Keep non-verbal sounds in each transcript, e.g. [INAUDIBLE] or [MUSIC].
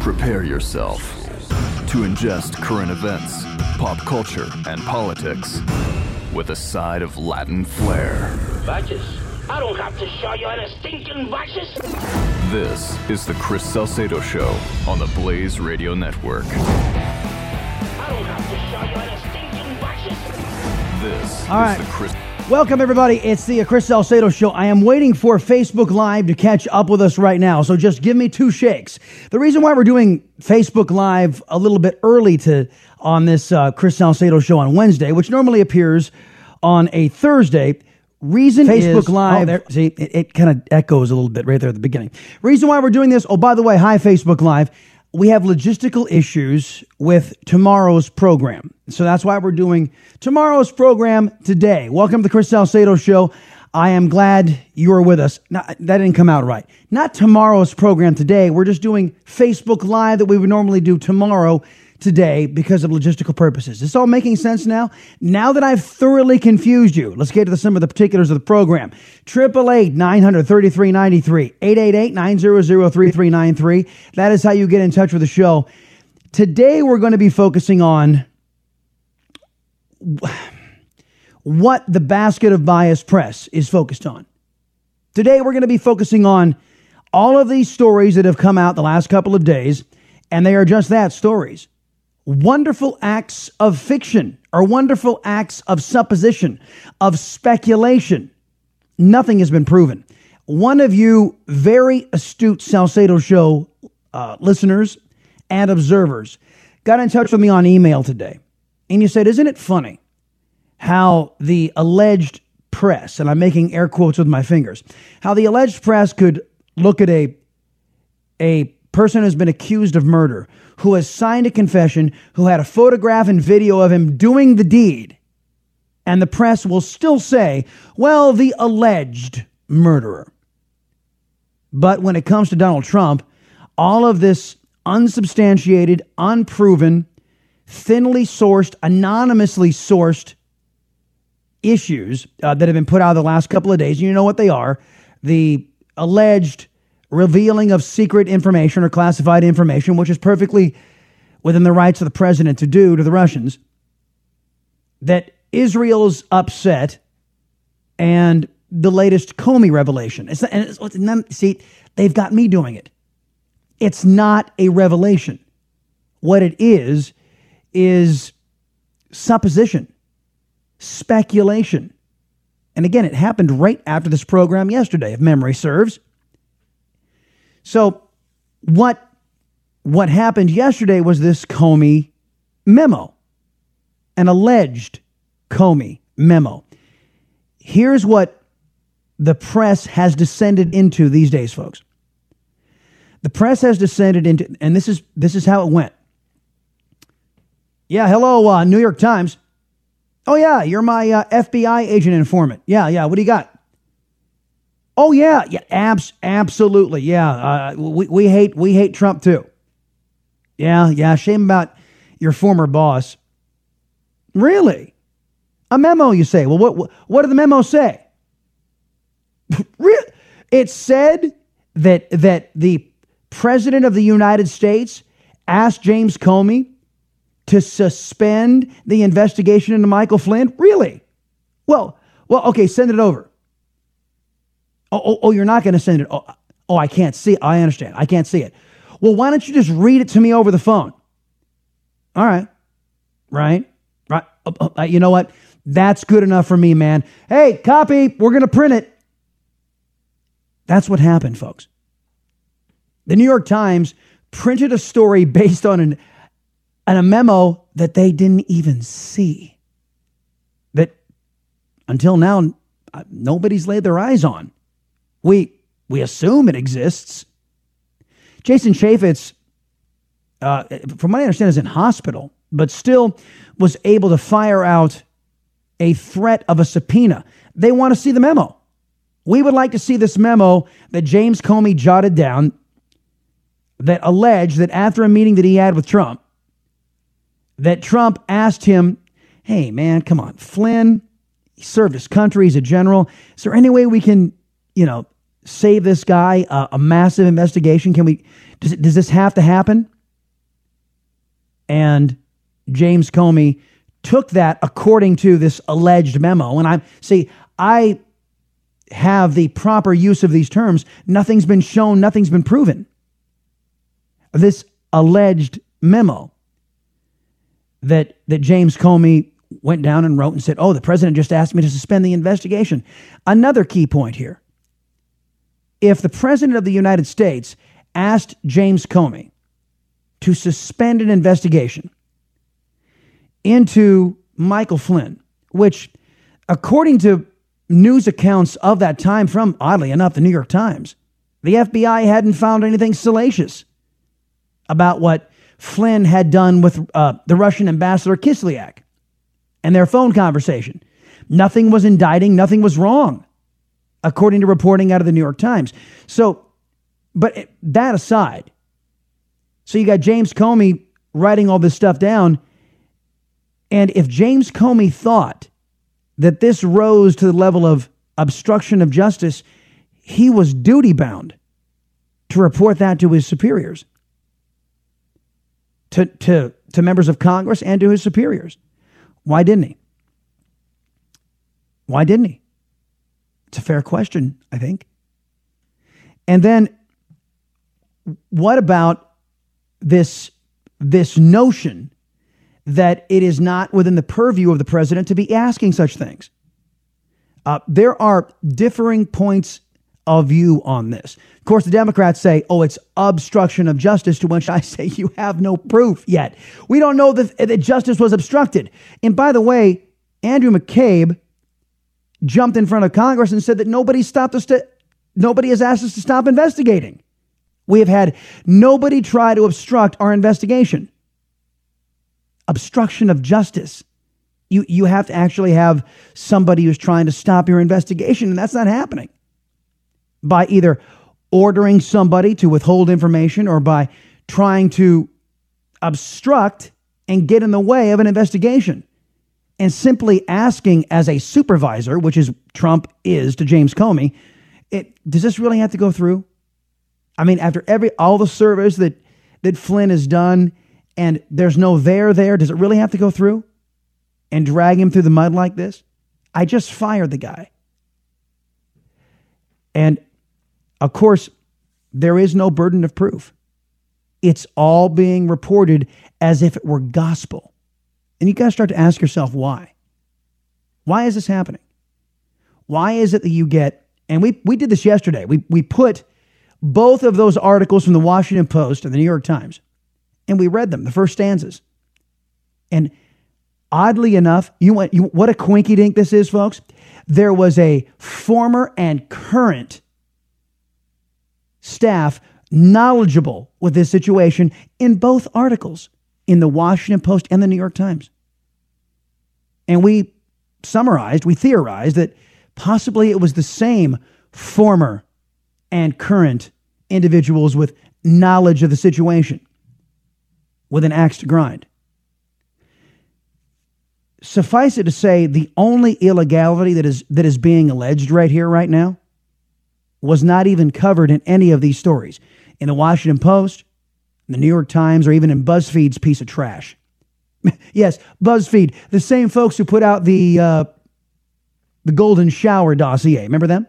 Prepare yourself to ingest current events, pop culture, and politics with a side of Latin flair. Vices? I don't have to show you any stinking vices. This is the Chris Salcedo Show on the Blaze Radio Network. I don't have to show you any stinking vices. This All is right. the Chris. Welcome, everybody. It's the Chris Salcedo Show. I am waiting for Facebook Live to catch up with us right now, so just give me two shakes. The reason why we're doing Facebook Live a little bit early to on this uh, Chris Salcedo Show on Wednesday, which normally appears on a Thursday. Reason Facebook is- Live. oh, there- see, it, it kind of echoes a little bit right there at the beginning. Reason why we're doing this. Oh, by the way, hi Facebook Live. We have logistical issues with tomorrow's program, so that's why we're doing tomorrow's program today. Welcome to the Chris Salcedo Show. I am glad you are with us. Not, that didn't come out right. Not tomorrow's program today. We're just doing Facebook Live that we would normally do tomorrow today because of logistical purposes. Is this all making sense now? Now that I've thoroughly confused you, let's get to some of the particulars of the program. 888 900 3393, 888 900 3393. That is how you get in touch with the show. Today, we're going to be focusing on what the basket of bias press is focused on. Today, we're going to be focusing on all of these stories that have come out the last couple of days, and they are just that stories. Wonderful acts of fiction or wonderful acts of supposition, of speculation. Nothing has been proven. One of you very astute Salcedo Show uh, listeners and observers got in touch with me on email today, and you said, Isn't it funny how the alleged press, and I'm making air quotes with my fingers, how the alleged press could look at a a person who's been accused of murder, who has signed a confession, who had a photograph and video of him doing the deed, and the press will still say, well, the alleged murderer. But when it comes to Donald Trump, all of this unsubstantiated, unproven, thinly sourced, anonymously sourced issues uh, that have been put out the last couple of days. You know what they are the alleged revealing of secret information or classified information, which is perfectly within the rights of the president to do to the Russians, that Israel's upset and the latest Comey revelation. It's, and it's, see, they've got me doing it. It's not a revelation. What it is, is supposition, speculation. And again, it happened right after this program yesterday, if memory serves. So, what what happened yesterday was this Comey memo, an alleged Comey memo. Here's what the press has descended into these days, folks. The press has descended into, and this is this is how it went. Yeah, hello, uh, New York Times. Oh yeah, you're my uh, FBI agent informant. Yeah, yeah. What do you got? Oh yeah, yeah. Abs, absolutely. Yeah. Uh, we we hate we hate Trump too. Yeah, yeah. Shame about your former boss. Really? A memo, you say? Well, what what, what did the memo say? [LAUGHS] It said that that the president of the United States asked James Comey to suspend the investigation into Michael Flynn? Really? Well, well, okay, send it over. Oh, oh, oh you're not going to send it. Oh, oh, I can't see. It. I understand. I can't see it. Well, why don't you just read it to me over the phone? All right, right, right. Uh, uh, you know what? That's good enough for me, man. Hey, copy. We're going to print it. That's what happened, folks. The New York Times printed a story [LAUGHS] based on an, on a memo that they didn't even see. That until now, uh, nobody's laid their eyes on. We, we assume it exists. Jason Chaffetz, uh, from what I understand, is in hospital, but still was able to fire out a threat of a subpoena. They want to see the memo. We would like to see this memo that James Comey jotted down that alleged that after a meeting that he had with Trump, that Trump asked him, Hey, man, come on, Flynn, he served his country, he's a general. Is there any way we can, you know, save this guy a, massive investigation? Can we, does, does this have to happen? And James Comey took that according to this alleged memo. And I see, I have the proper use of these terms. Nothing's been shown, nothing's been proven. This alleged memo that, that James Comey went down and wrote and said, Oh, the president just asked me to suspend the investigation. Another key point here. If the president of the United States asked James Comey to suspend an investigation into Michael Flynn, which, according to news accounts of that time from, oddly enough, the New York Times, the FBI hadn't found anything salacious about what Flynn had done with uh, the Russian ambassador Kislyak and their phone conversation. Nothing was indicting, nothing was wrong, according to reporting out of the New York Times. So, but that aside, so you got James Comey writing all this stuff down. And if James Comey thought that this rose to the level of obstruction of justice, he was duty bound to report that to his superiors, to, to, to members of Congress, and to his superiors. Why didn't he? Why didn't he? It's a fair question, I think. And then what about this this notion that it is not within the purview of the president to be asking such things? Uh, there are differing points of view on this. Of course, the Democrats say, oh, it's obstruction of justice, to which I [LAUGHS] say you have no proof yet. We don't know that, that justice was obstructed. And by the way, Andrew McCabe jumped in front of Congress and said that nobody stopped us to, nobody has asked us to stop investigating. We have had nobody try to obstruct our investigation. Obstruction of justice. You, you have to actually have somebody who's trying to stop your investigation, and that's not happening by either ordering somebody to withhold information or by trying to obstruct and get in the way of an investigation. And simply asking as a supervisor, which is Trump is to James Comey, it, does this really have to go through? I mean, after every all the service that that Flynn has done, and there's no there there, does it really have to go through and drag him through the mud like this? I just fired the guy. And of course, there is no burden of proof. It's all being reported as if it were gospel. And you got to start to ask yourself why. Why is this happening? Why is it that you get, and we, we did this yesterday, we, we put both of those articles from the Washington Post and the New York Times, and we read them, the first stanzas. And oddly enough, you went, you, what a quinky dink this is, folks. There was a former and current staff knowledgeable with this situation in both articles in the Washington Post and the New York Times. And we summarized, we theorized that possibly it was the same former and current individuals with knowledge of the situation with an axe to grind. Suffice it to say, the only illegality that is, that is being alleged right here, right now, was not even covered in any of these stories in the Washington Post, the New York Times, or even in BuzzFeed's piece of trash. [LAUGHS] yes, BuzzFeed, the same folks who put out the uh, the Golden Shower dossier. Remember them?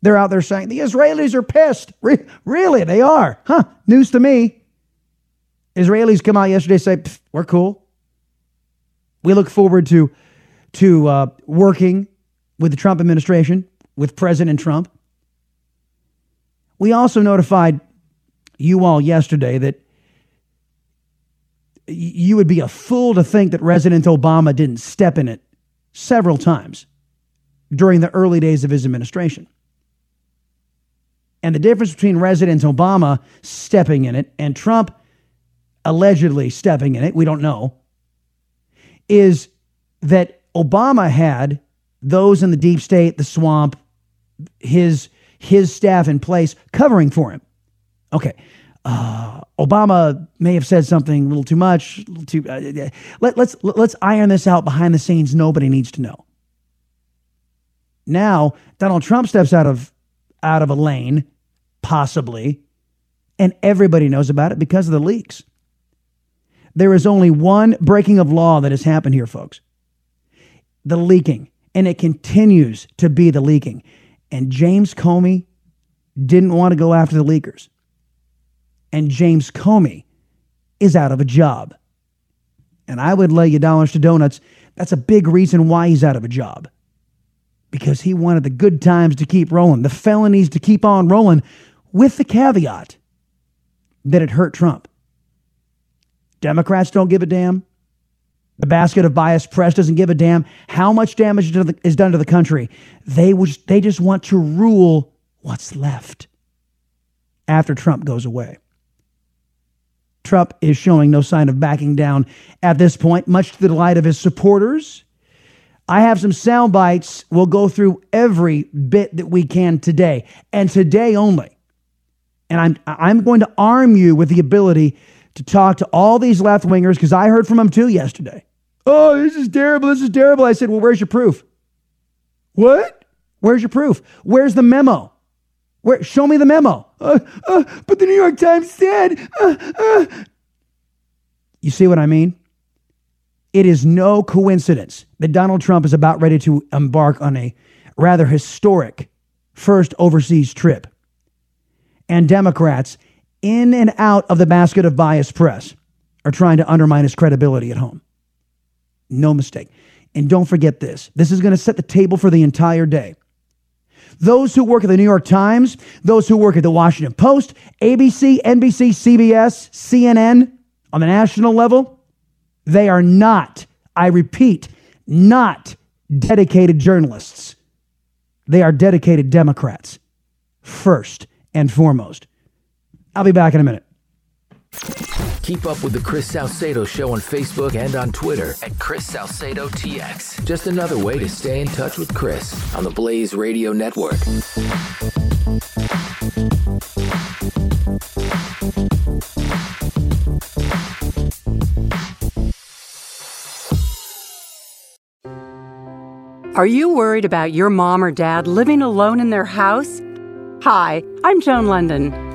They're out there saying the Israelis are pissed. [LAUGHS] Re- really, they are. Huh? News to me. Israelis come out yesterday say we're cool. We look forward to to uh, working with the Trump administration with President Trump. We also notified you all yesterday that you would be a fool to think that President Obama didn't step in it several times during the early days of his administration. And the difference between President Obama stepping in it and Trump allegedly stepping in it, we don't know, is that Obama had those in the deep state, the swamp, his his staff in place covering for him. Okay. Uh, Obama may have said something a little too much. Little too, uh, let, let's let's iron this out behind the scenes. Nobody needs to know. Now Donald Trump steps out of out of a lane, possibly, and everybody knows about it because of the leaks. There is only one breaking of law that has happened here, folks. The leaking, and it continues to be the leaking. And James Comey didn't want to go after the leakers. And James Comey is out of a job. And I would lay you dollars to donuts. That's a big reason why he's out of a job. Because he wanted the good times to keep rolling, the felonies to keep on rolling, with the caveat that it hurt Trump. Democrats don't give a damn. The basket of biased press doesn't give a damn how much damage is done to the country. They, they just want to rule what's left after Trump goes away. Trump is showing no sign of backing down at this point, much to the delight of his supporters. I have some sound bites. We'll go through every bit that we can today, and today only. And I'm, I'm going to arm you with the ability to talk to all these left wingers because I heard from them too yesterday. Oh, this is terrible. This is terrible. I said, Well, where's your proof? What? Where's your proof? Where's the memo? Where? Show me the memo. Uh, uh, but the New York Times said. Uh, uh. you see what I mean? It is no coincidence that Donald Trump is about ready to embark on a rather historic first overseas trip. And Democrats, in and out of the basket of biased press, are trying to undermine his credibility at home. No mistake. And don't forget this this is going to set the table for the entire day. Those who work at the New York Times, those who work at the Washington Post, ABC, NBC, CBS, CNN on the national level, they are not, I repeat, not dedicated journalists. They are dedicated Democrats, first and foremost. I'll be back in a minute. Keep up with the Chris Salcedo Show on Facebook and on Twitter at Chris Salcedo TX. Just another way to stay in touch with Chris on the Blaze Radio Network. Are you worried about your mom or dad living alone in their house? Hi, I'm Joan London.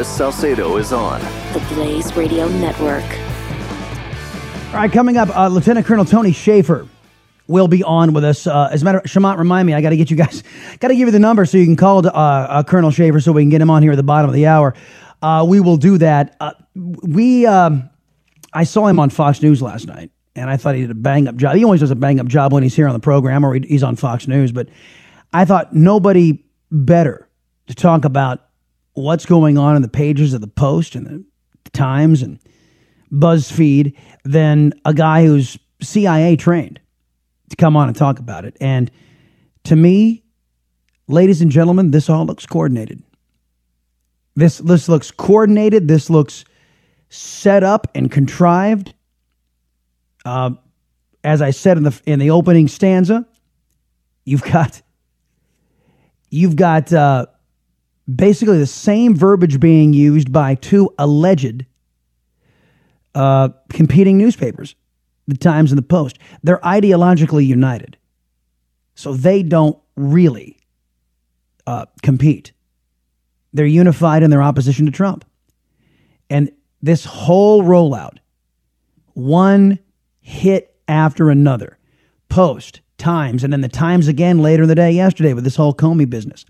Chris Salcedo is on The Blaze Radio Network. All right, coming up, uh, Lieutenant Colonel Tony Shaffer will be on with us. Uh, as a matter of Shamant, remind me, I got to get you guys, [LAUGHS] got to give you the number so you can call uh, uh, Colonel Shaffer so we can get him on here at the bottom of the hour. Uh, we will do that. Uh, we, um, I saw him on Fox News last night, and I thought he did a bang up job. He always does a bang up job when he's here on the program or he's on Fox News, but I thought nobody better to talk about what's going on in the pages of the Post and the Times and BuzzFeed than a guy who's CIA trained to come on and talk about it. And to me, ladies and gentlemen, this all looks coordinated. This this looks coordinated. This looks set up and contrived. Uh, as I said in the in the opening stanza, you've got you've got uh, basically the same verbiage being used by two alleged uh, competing newspapers, the Times and the Post. They're ideologically united, so they don't really uh, compete. They're unified in their opposition to Trump, and this whole rollout, one hit after another, Post, Times, and then the Times again later in the day yesterday with this whole Comey business.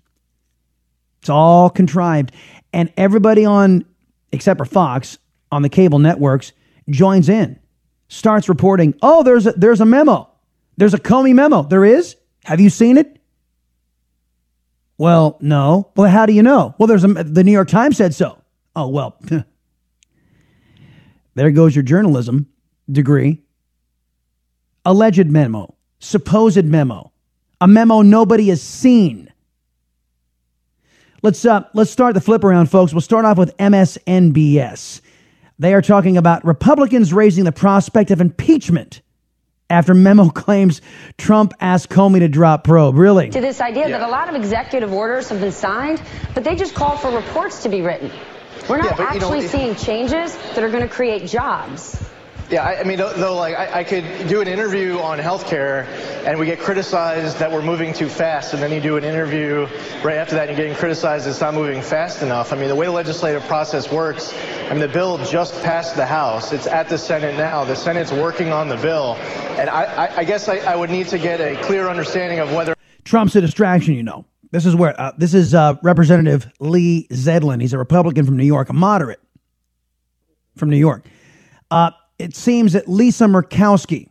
It's all contrived. And everybody on, except for Fox, on the cable networks joins in, starts reporting, oh, there's a, there's a memo. There's a Comey memo. There is? Have you seen it? Well, no. Well, how do you know? Well, there's a, the New York Times said so. Oh, well, [LAUGHS] there goes your journalism degree. Alleged memo, supposed memo, a memo nobody has seen. Let's uh, let's start the flip around, folks. We'll start off with MSNBS. They are talking about Republicans raising the prospect of impeachment after memo [LAUGHS] claims Trump asked Comey to drop probe. Really? To this idea yeah. that a lot of executive orders have been signed, but they just call for reports to be written. We're not yeah, actually you know, seeing changes that are going to create jobs. Yeah, I, I mean, though, though like I, I, could do an interview on healthcare, and we get criticized that we're moving too fast, and then you do an interview right after that, and you're getting criticized it's not moving fast enough. I mean, the way the legislative process works, I mean, the bill just passed the House. It's at the Senate now. The Senate's working on the bill, and I, I guess I, would need to get a clear understanding of whether Trump's a distraction. You know, this is where uh, this is uh, Representative Lee Zeldin. He's a Republican from New York, a moderate from New York. Uh, it seems that Lisa Murkowski,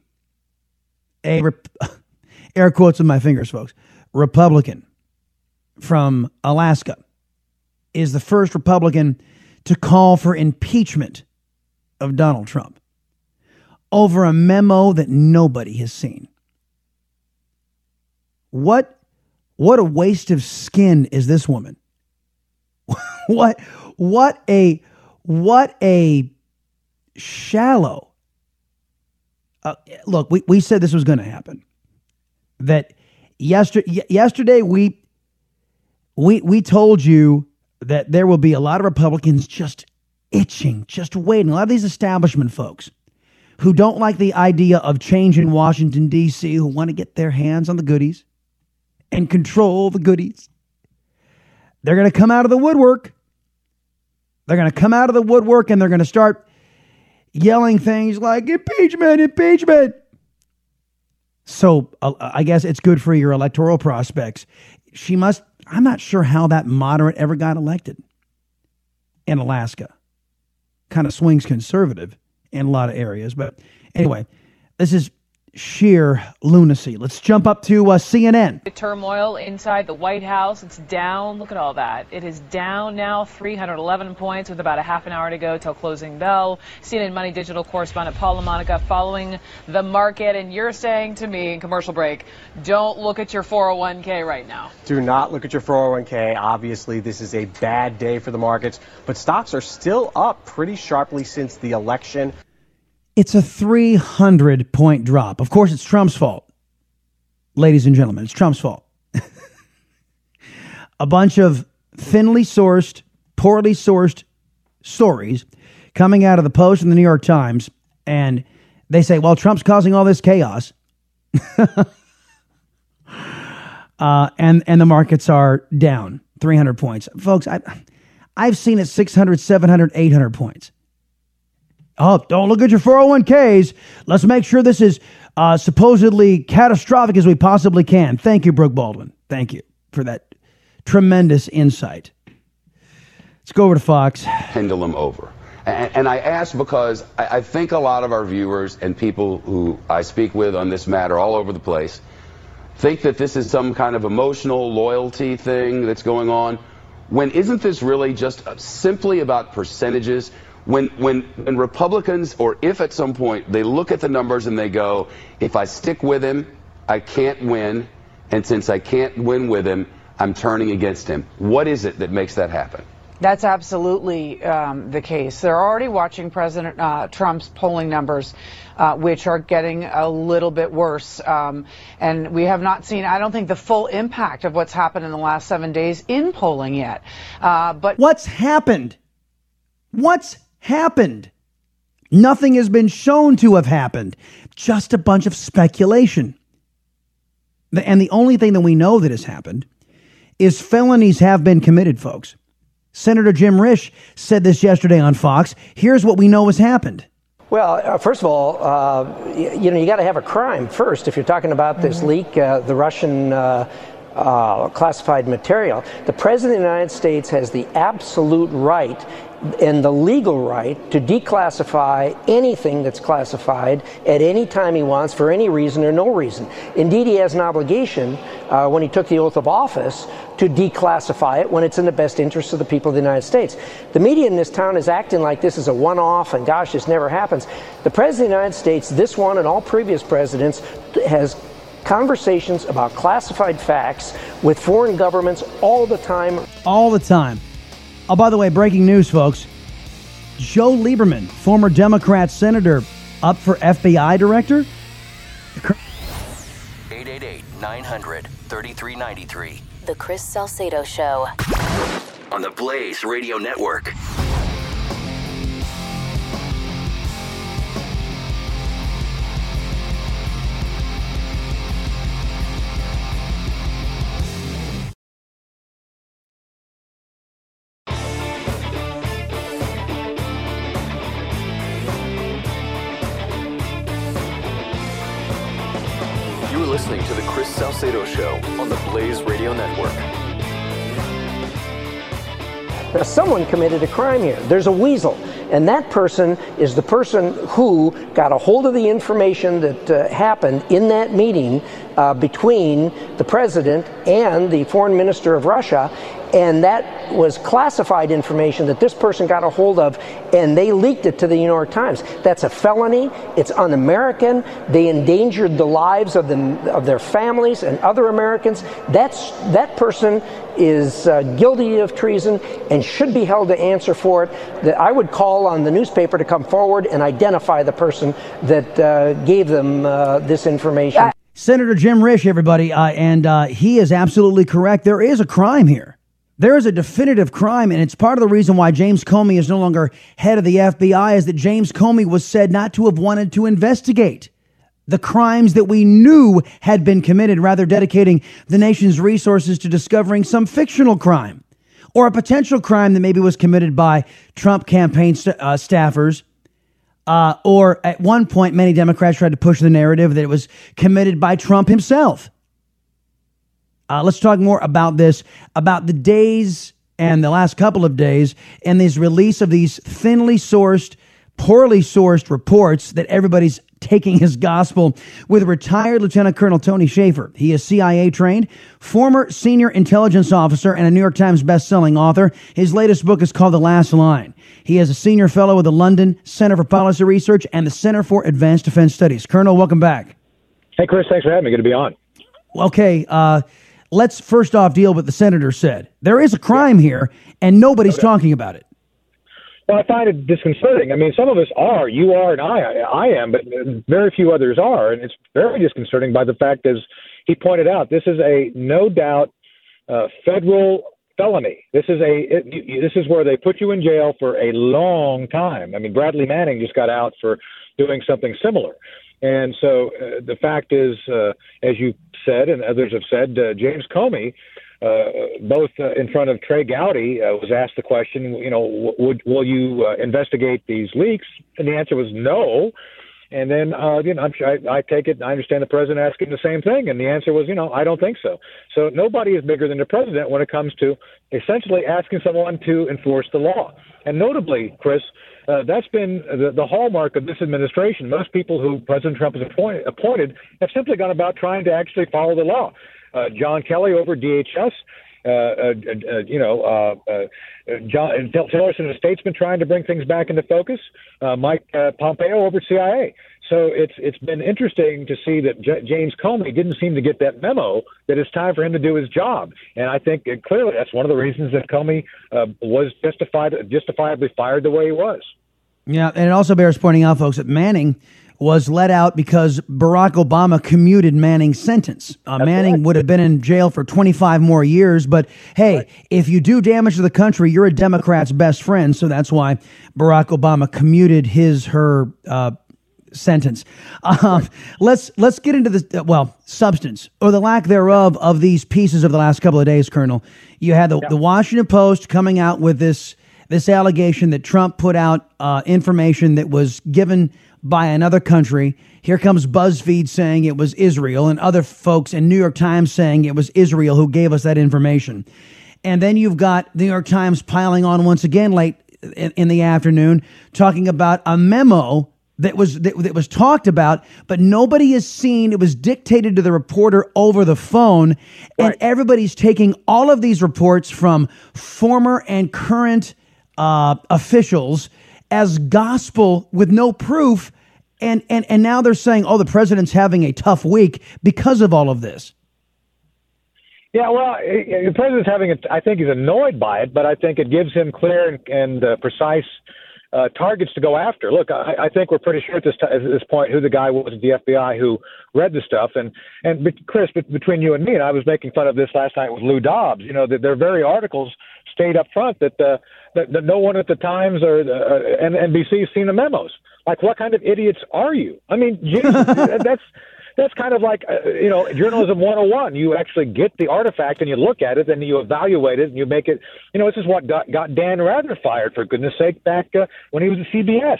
a [LAUGHS] air quotes with my fingers, folks, Republican from Alaska, is the first Republican to call for impeachment of Donald Trump over a memo that nobody has seen. What what a waste of skin is this woman? [LAUGHS] what what a what a shallow. Uh, look, we, we said this was going to happen. That yesterday, yesterday we we we told you that there will be a lot of Republicans just itching, just waiting. A lot of these establishment folks who don't like the idea of change in Washington D.C., who want to get their hands on the goodies and control the goodies. They're going to come out of the woodwork. They're going to come out of the woodwork and they're going to start yelling things like impeachment, impeachment. So uh, I guess it's good for your electoral prospects. She must, I'm not sure how that moderate ever got elected in Alaska. Kind of swings conservative in a lot of areas. But anyway, this is sheer lunacy. Let's jump up to uh, CNN. The turmoil inside the White House, it's down. Look at all that. It is down now 311 points with about a half an hour to go till closing bell. CNN Money Digital correspondent Paul LaMonica following the market. And you're saying to me in commercial break, don't look at your 401k right now. Do not look at your 401k. Obviously, this is a bad day for the markets, but stocks are still up pretty sharply since the election. It's a 300 point drop. Of course, it's Trump's fault. Ladies and gentlemen, it's Trump's fault. [LAUGHS] a bunch of thinly sourced, poorly sourced stories coming out of the Post and the New York Times, and they say, well, Trump's causing all this chaos. [LAUGHS] uh, and, and the markets are down 300 points. Folks, I, I've seen it 600, 700, 800 points. Oh, don't look at your 401ks. Let's make sure this is uh, supposedly catastrophic as we possibly can. Thank you, Brooke Baldwin. Thank you for that tremendous insight. Let's go over to Fox. Pendulum over. And, and I ask because I, I think a lot of our viewers and people who I speak with on this matter all over the place think that this is some kind of emotional loyalty thing that's going on. When isn't this really just simply about percentages? When, when, when Republicans, or if at some point they look at the numbers and they go, if I stick with him, I can't win, and since I can't win with him, I'm turning against him. What is it that makes that happen? That's absolutely um, the case. They're already watching President uh, Trump's polling numbers, uh, which are getting a little bit worse. Um, and we have not seen, I don't think, the full impact of what's happened in the last seven days in polling yet. Uh, but what's happened? What's happened? Nothing has been shown to have happened. Just a bunch of speculation. And the only thing that we know that has happened is felonies have been committed, folks. Senator Jim Risch said this yesterday on Fox. Here's what we know has happened. Well, uh, first of all, uh, you, know, you got to have a crime first. If you're talking about this mm-hmm. leak, uh, the Russian uh, uh, classified material, the President of the United States has the absolute right and the legal right to declassify anything that's classified at any time he wants for any reason or no reason. Indeed, he has an obligation uh, when he took the oath of office to declassify it when it's in the best interest of the people of the United States. The media in this town is acting like this is a one off and gosh, this never happens. The President of the United States, this one and all previous presidents, has conversations about classified facts with foreign governments all the time. All the time. Oh, by the way, breaking news, folks. Joe Lieberman, former Democrat senator, up for FBI director. 888 900 3393. The Chris Salcedo Show. On the Blaze Radio Network. Committed a crime here. There's a weasel. And that person is the person who got a hold of the information that uh, happened in that meeting uh, between the president and the foreign minister of Russia and that was classified information that this person got a hold of and they leaked it to the New York Times. That's a felony. It's un-American. They endangered the lives of them of their families and other Americans. That's that person is uh, guilty of treason and should be held to answer for it. That I would call on the newspaper to come forward and identify the person that uh, gave them uh, this information. Senator Jim Risch, everybody, uh, and uh, he is absolutely correct. There is a crime here. There is a definitive crime, and it's part of the reason why James Comey is no longer head of the FBI, is that James Comey was said not to have wanted to investigate the crimes that we knew had been committed, rather dedicating the nation's resources to discovering some fictional crime or a potential crime that maybe was committed by Trump campaign st- uh, staffers. Uh, or at one point, many Democrats tried to push the narrative that it was committed by Trump himself. Uh, let's talk more about this, about the days and the last couple of days and this release of these thinly sourced, poorly sourced reports that everybody's taking his gospel with retired Lieutenant Colonel Tony Shaffer. He is CIA trained, former senior intelligence officer, and a New York Times best-selling author. His latest book is called The Last Line. He is a senior fellow with the London Center for Policy Research and the Center for Advanced Defense Studies. Colonel, welcome back. Hey, Chris, thanks for having me. Good to be on. Okay, uh, let's first off deal with the senator said. There is a crime here, and nobody's okay. talking about it. Well, I find it disconcerting. I mean, some of us are. You are, and I, I am, but very few others are, and it's very disconcerting by the fact, as he pointed out, this is a no doubt uh, federal felony. This is a it, this is where they put you in jail for a long time. I mean, Bradley Manning just got out for doing something similar. And so uh, the fact is, uh, as you said and others have said, uh, James Comey, uh, both uh, in front of Trey Gowdy, uh, was asked the question, you know, w- would will you investigate these leaks? And the answer was no. And then, uh, you know, I'm, I, I take it. I understand the president asking the same thing, and the answer was, you know, I don't think so. So nobody is bigger than the president when it comes to essentially asking someone to enforce the law. And notably, Chris, uh, that's been the, the hallmark of this administration. Most people who President Trump has appointed, appointed have simply gone about trying to actually follow the law. Uh, John Kelly over DHS, uh, uh, uh, you know, uh, uh, John Tillerson of the Statesman trying to bring things back into focus. Uh, Mike uh, Pompeo over CIA. So it's it's been interesting to see that J- James Comey didn't seem to get that memo that it's time for him to do his job, and I think uh, clearly that's one of the reasons that Comey uh, was justified justifiably fired the way he was. Yeah, and it also bears pointing out, folks, that Manning was let out because Barack Obama commuted Manning's sentence. Uh, Manning right. would have been in jail for 25 more years, but hey, if you do damage to the country, you're a Democrat's best friend, so that's why Barack Obama commuted his her uh, sentence. Um, let's let's get into the well substance or the lack thereof of these pieces of the last couple of days, Colonel. You had the, the Washington Post coming out with this this allegation that Trump put out uh, information that was given by another country. Here comes BuzzFeed saying it was Israel, and other folks in New York Times saying it was Israel who gave us that information. And then you've got New York Times piling on once again late in, in the afternoon, talking about a memo that was that, that was talked about, but nobody has seen. It was dictated to the reporter over the phone, and everybody's taking all of these reports from former and current uh, officials as gospel with no proof. And, and, and now they're saying, oh, the president's having a tough week because of all of this. Yeah, well, the president's having. I think he's annoyed by it, but I think it gives him clear and, and uh, precise uh, targets to go after. Look, I, I think we're pretty sure at this, t- at this point who the guy was at the FBI who read the stuff. And and but Chris, but between you and me, and I was making fun of this last night with Lou Dobbs. You know, that their very articles stayed up front that uh, that, that no one at the Times or the, uh, and NBC has seen the memos. Like, what kind of idiots are you? I mean, Jesus, [LAUGHS] that's that's kind of like uh, you know journalism 101 you actually get the artifact and you look at it and you evaluate it and you make it you know this is what got, got dan rather fired for goodness sake back uh, when he was at cbs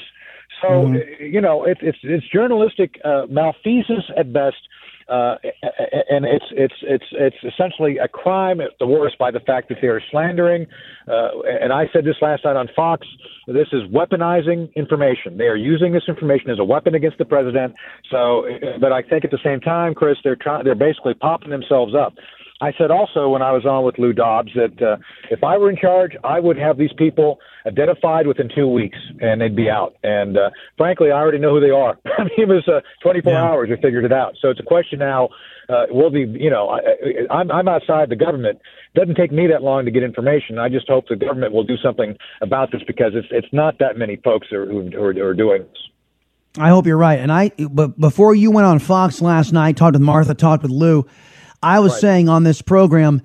so mm-hmm. you know it's it's it's journalistic uh, malfeasance at best uh, and it's it's it's it's essentially a crime at the worst by the fact that they are slandering. Uh, and I said this last night on Fox. This is weaponizing information. They are using this information as a weapon against the president. So, but I think at the same time, Chris, they're trying. They're basically popping themselves up. I said also when I was on with Lou Dobbs that uh, if I were in charge, I would have these people identified within two weeks and they'd be out. And uh, frankly, I already know who they are. [LAUGHS] I mean, it was uh, 24 yeah. hours. We figured it out. So it's a question now. Uh, will the you know, I, I'm, I'm outside the government. It doesn't take me that long to get information. I just hope the government will do something about this because it's it's not that many folks who, who, are, who are doing this. I hope you're right. And I, but before you went on Fox last night, talked with Martha, talked with Lou. I was right. saying on this program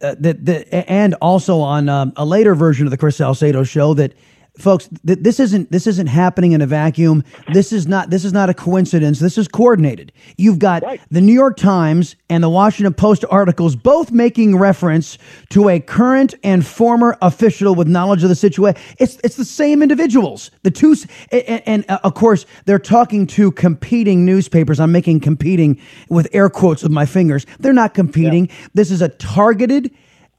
uh, that, that, and also on um, a later version of the Chris Salcedo show that folks th- this isn't this isn't happening in a vacuum. This is not this is not a coincidence. This is coordinated. You've got right. the new york times and the washington post articles both making reference to a current and former official with knowledge of the situation it's it's the same individuals. The two and, and uh, of course they're talking to competing newspapers. I'm making competing with air quotes with my fingers. They're not competing. Yeah. this is a targeted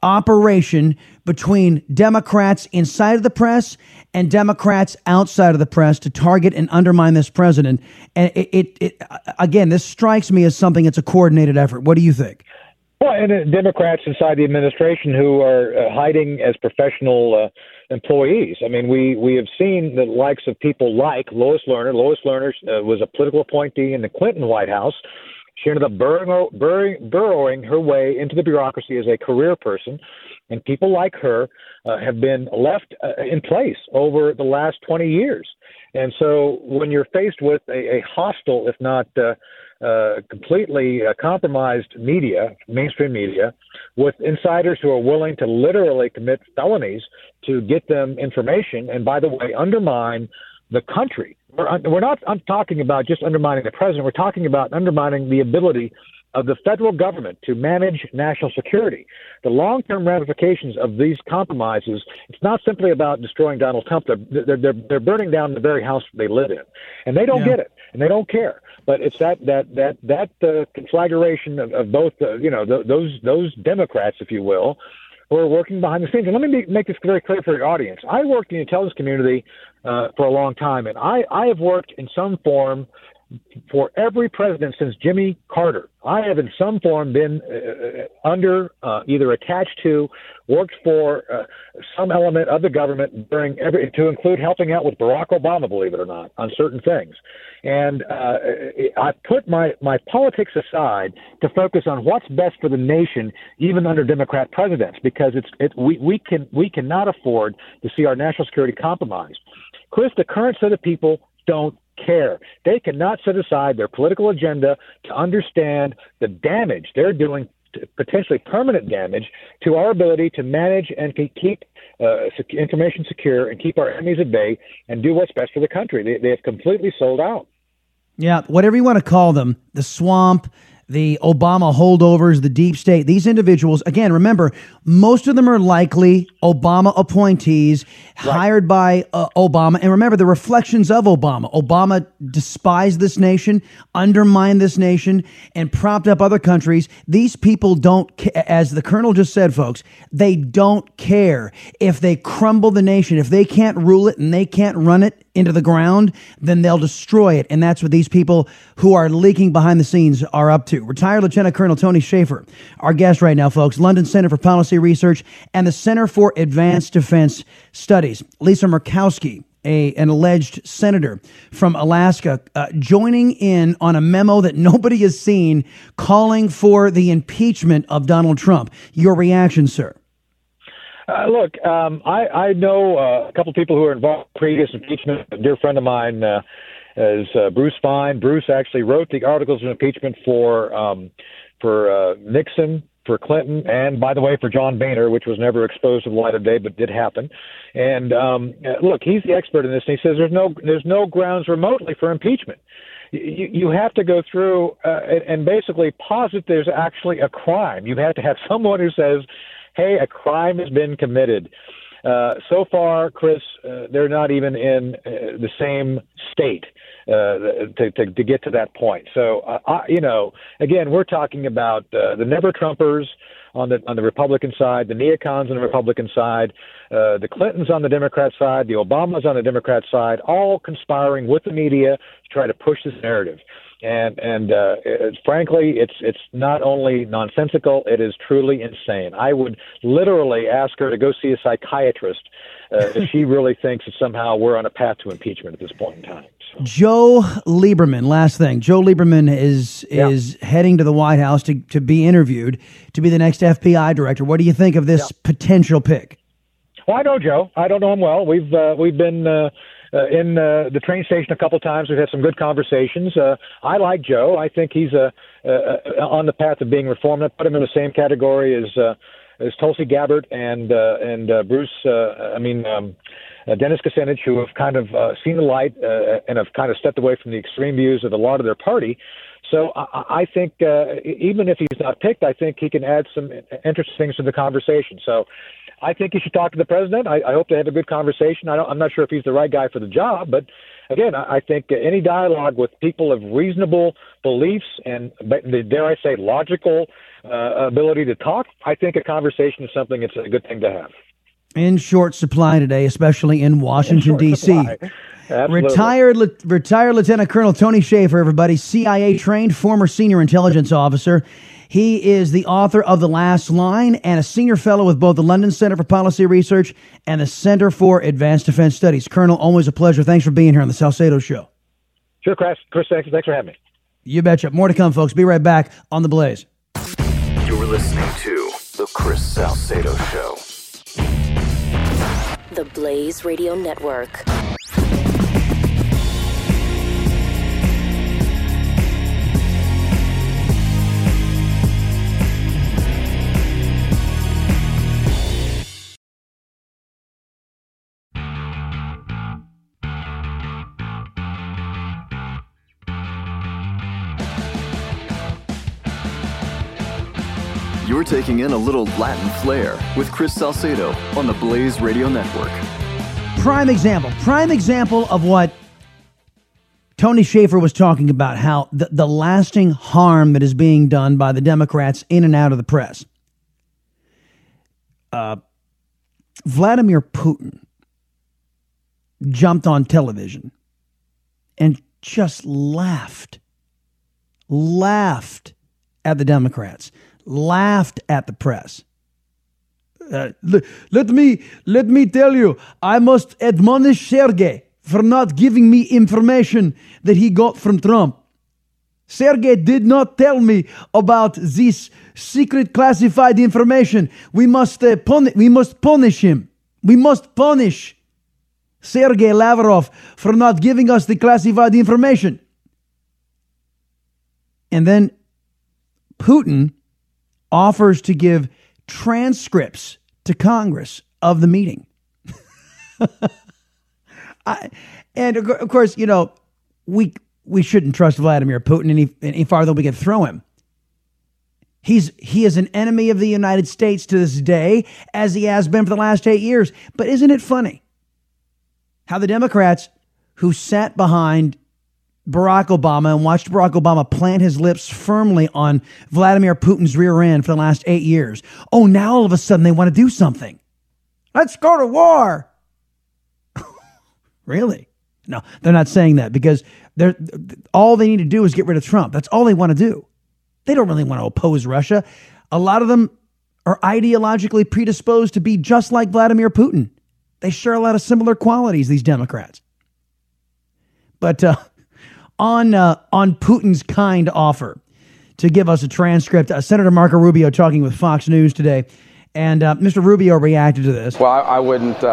operation between Democrats inside of the press and Democrats outside of the press to target and undermine this president. And it, it, it again, this strikes me as something that's a coordinated effort. What do you think? Well, and uh, Democrats inside the administration who are uh, hiding as professional uh, employees. I mean, we we have seen the likes of people like Lois Lerner. Lois Lerner uh, was a political appointee in the Clinton White House. She ended up burrowing, burrowing, burrowing her way into the bureaucracy as a career person. And people like her uh, have been left uh, in place over the last 20 years. And so when you're faced with a, a hostile, if not uh, uh, completely uh, compromised media, mainstream media, with insiders who are willing to literally commit felonies to get them information, and by the way, undermine the country. We're, we're not I'm talking about just undermining the president. We're talking about undermining the ability of the federal government to manage national security. The long term ramifications of these compromises, it's not simply about destroying Donald Trump. They're, they're, they're burning down the very house they live in. And they don't yeah. get it, and they don't care. But it's that, that, that, that uh, conflagration of, of both, uh, you know, th- those, those Democrats, if you will, are working behind the scenes. And let me make this very clear for your audience. I worked in the intelligence community uh, for a long time, and I, I have worked in some form for every president since Jimmy Carter. I have, in some form, been uh, under, uh, either attached to, worked for uh, some element of the government during every, to include helping out with Barack Obama, believe it or not, on certain things. And uh, I put my, my politics aside to focus on what's best for the nation, even under Democrat presidents, because it's it, we we can we cannot afford to see our national security compromised. Chris, the current set of people don't care. They cannot set aside their political agenda to understand the damage they're doing, potentially permanent damage, to our ability to manage and keep uh, information secure and keep our enemies at bay and do what's best for the country. They, they have completely sold out. Yeah, whatever you want to call them, the swamp, the Obama holdovers, the deep state, these individuals, again, remember, most of them are likely Obama appointees right. hired by uh, Obama. And remember, the reflections of Obama. Obama despised this nation, undermined this nation, and propped up other countries. These people don't, as the colonel just said, folks, they don't care if they crumble the nation. If they can't rule it and they can't run it, into the ground, then they'll destroy it. And that's what these people who are leaking behind the scenes are up to. Retired Lieutenant Colonel Tony Shaffer, our guest right now, folks, London Center for Policy Research and the Center for Advanced Defense Studies. Lisa Murkowski, a, an alleged senator from Alaska, uh, joining in on a memo that nobody has seen calling for the impeachment of Donald Trump. Your reaction, sir? Uh, look, um, I, I know uh, a couple of people who are involved in previous impeachment. A dear friend of mine uh, is uh, Bruce Fein. Bruce actually wrote the articles of impeachment for um, for uh, Nixon, for Clinton, and by the way, for John Boehner, which was never exposed to the light of day, but did happen. And um, uh, look, he's the expert in this, and he says there's no there's no grounds remotely for impeachment. You, you have to go through uh, and basically posit there's actually a crime. You have to have someone who says hey, a crime has been committed. Uh, so far, Chris, uh, they're not even in uh, the same state uh, to, to, to get to that point. So, uh, I, you know, again, we're talking about uh, the never Trumpers on the on the Republican side, the neocons on the Republican side, the Clintons on the Democrat side, the Obamas on the Democrat side, all conspiring with the media to try to push this narrative and and uh, it, frankly, it's it's not only nonsensical; it is truly insane. I would literally ask her to go see a psychiatrist uh, if she [LAUGHS] really thinks that somehow we're on a path to impeachment at this point in time. So. Joe Lieberman, last thing. Joe Lieberman is is yeah. heading to the White House to to be interviewed to be the next FBI director. What do you think of this yeah. potential pick? Well, I know Joe. I don't know him well. We've uh, we've been uh, uh, in uh, the train station a couple times. We've had some good conversations. Uh, I like Joe. I think he's uh, uh, on the path of being reformed. I put him in the same category as uh, as Tulsi Gabbard and uh, and uh, Bruce. Uh, I mean. Um, uh, Dennis Kucinich, who have kind of uh, seen the light uh, and have kind of stepped away from the extreme views of a lot of their party. So I, I think uh, even if he's not picked, I think he can add some interesting things to the conversation. So I think he should talk to the president. I, I hope they have a good conversation. I don't, I'm not sure if he's the right guy for the job, but again, I, I think any dialogue with people of reasonable beliefs and, dare I say, logical uh, ability to talk, I think a conversation is something it's a good thing to have. In short supply today, especially in Washington, D.C. Retired, retired Lieutenant Colonel Tony Shaffer, everybody, CIA trained, former senior intelligence officer. He is the author of The Last Line and a senior fellow with both the London Center for Policy Research and the Center for Advanced Defense Studies. Colonel, always a pleasure. Thanks for being here on the Salcedo Show. Sure, Chris. Chris, thanks, thanks for having me. You betcha. More to come, folks. Be right back on The Blaze. You're listening to The Chris Salcedo Show. The Blaze Radio Network. You're taking in a little Latin flair with Chris Salcedo on the Blaze Radio Network. Prime example, prime example of what Tony Shaffer was talking about how the, the lasting harm that is being done by the Democrats in and out of the press. Uh, Vladimir Putin jumped on television and just laughed, laughed at the Democrats, laughed at the press. Uh, let, me let me tell you, I must admonish Sergey for not giving me information that he got from Trump. Sergey did not tell me about this secret classified information. We must uh, we must punish him. We must punish Sergey Lavrov for not giving us the classified information. And then Putin offers to give transcripts to Congress of the meeting. [LAUGHS] I, and of course, you know, we we shouldn't trust Vladimir Putin any, any farther than we can throw him. He's he is an enemy of the United States to this day, as he has been for the last eight years. But isn't it funny how the Democrats who sat behind Barack Obama and watched Barack Obama plant his lips firmly on Vladimir Putin's rear end for the last eight years. Oh, now all of a sudden they want to do something. Let's go to war. [LAUGHS] really? No, they're not saying that because they're all they need to do is get rid of Trump. That's all they want to do. They don't really want to oppose Russia. A lot of them are ideologically predisposed to be just like Vladimir Putin. They share a lot of similar qualities, these Democrats. But uh, on uh, on Putin's kind offer to give us a transcript. Uh, Senator Marco Rubio talking with Fox News today, and uh, Mr. Rubio reacted to this. Well, I, I wouldn't.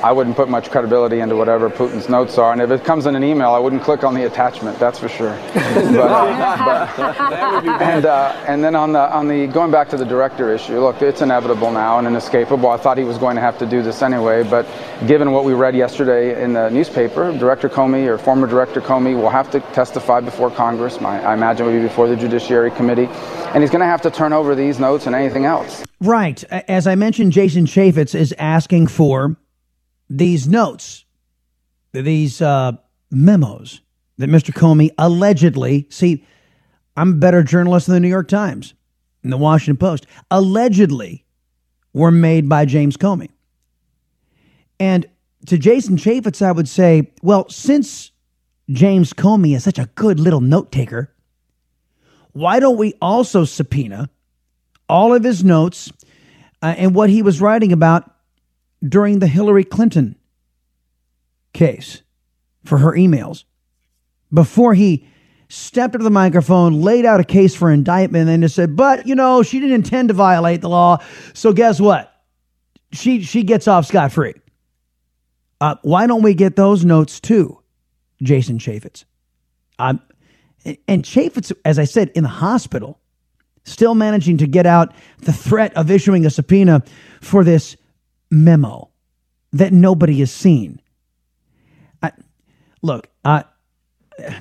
Uh, I wouldn't put much credibility into whatever Putin's notes are, and if it comes in an email, I wouldn't click on the attachment. That's for sure. [LAUGHS] but, [LAUGHS] but, and uh, and then on the on the going back to the director issue, look, it's inevitable now and inescapable. I thought he was going to have to do this anyway, but given what we read yesterday in the newspaper, Director Comey or former Director Comey will have to testify before Congress. My, I imagine will be before the Judiciary Committee, and he's going to have to turn over these notes and anything else. Right. As I mentioned, Jason Chaffetz is asking for these notes, these uh, memos that Mr. Comey allegedly, see, I'm a better journalist than the New York Times and the Washington Post, allegedly were made by James Comey. And to Jason Chaffetz, I would say, well, since James Comey is such a good little note taker, why don't we also subpoena all of his notes uh, and what he was writing about during the Hillary Clinton case for her emails before he stepped up to the microphone, laid out a case for indictment, and just said, but, you know, she didn't intend to violate the law. So guess what? She, she gets off scot free. Uh, why don't we get those notes too, Jason Chaffetz? Um, and Chaffetz, as I said, in the hospital, still managing to get out the threat of issuing a subpoena for this memo that nobody has seen. I, look, uh,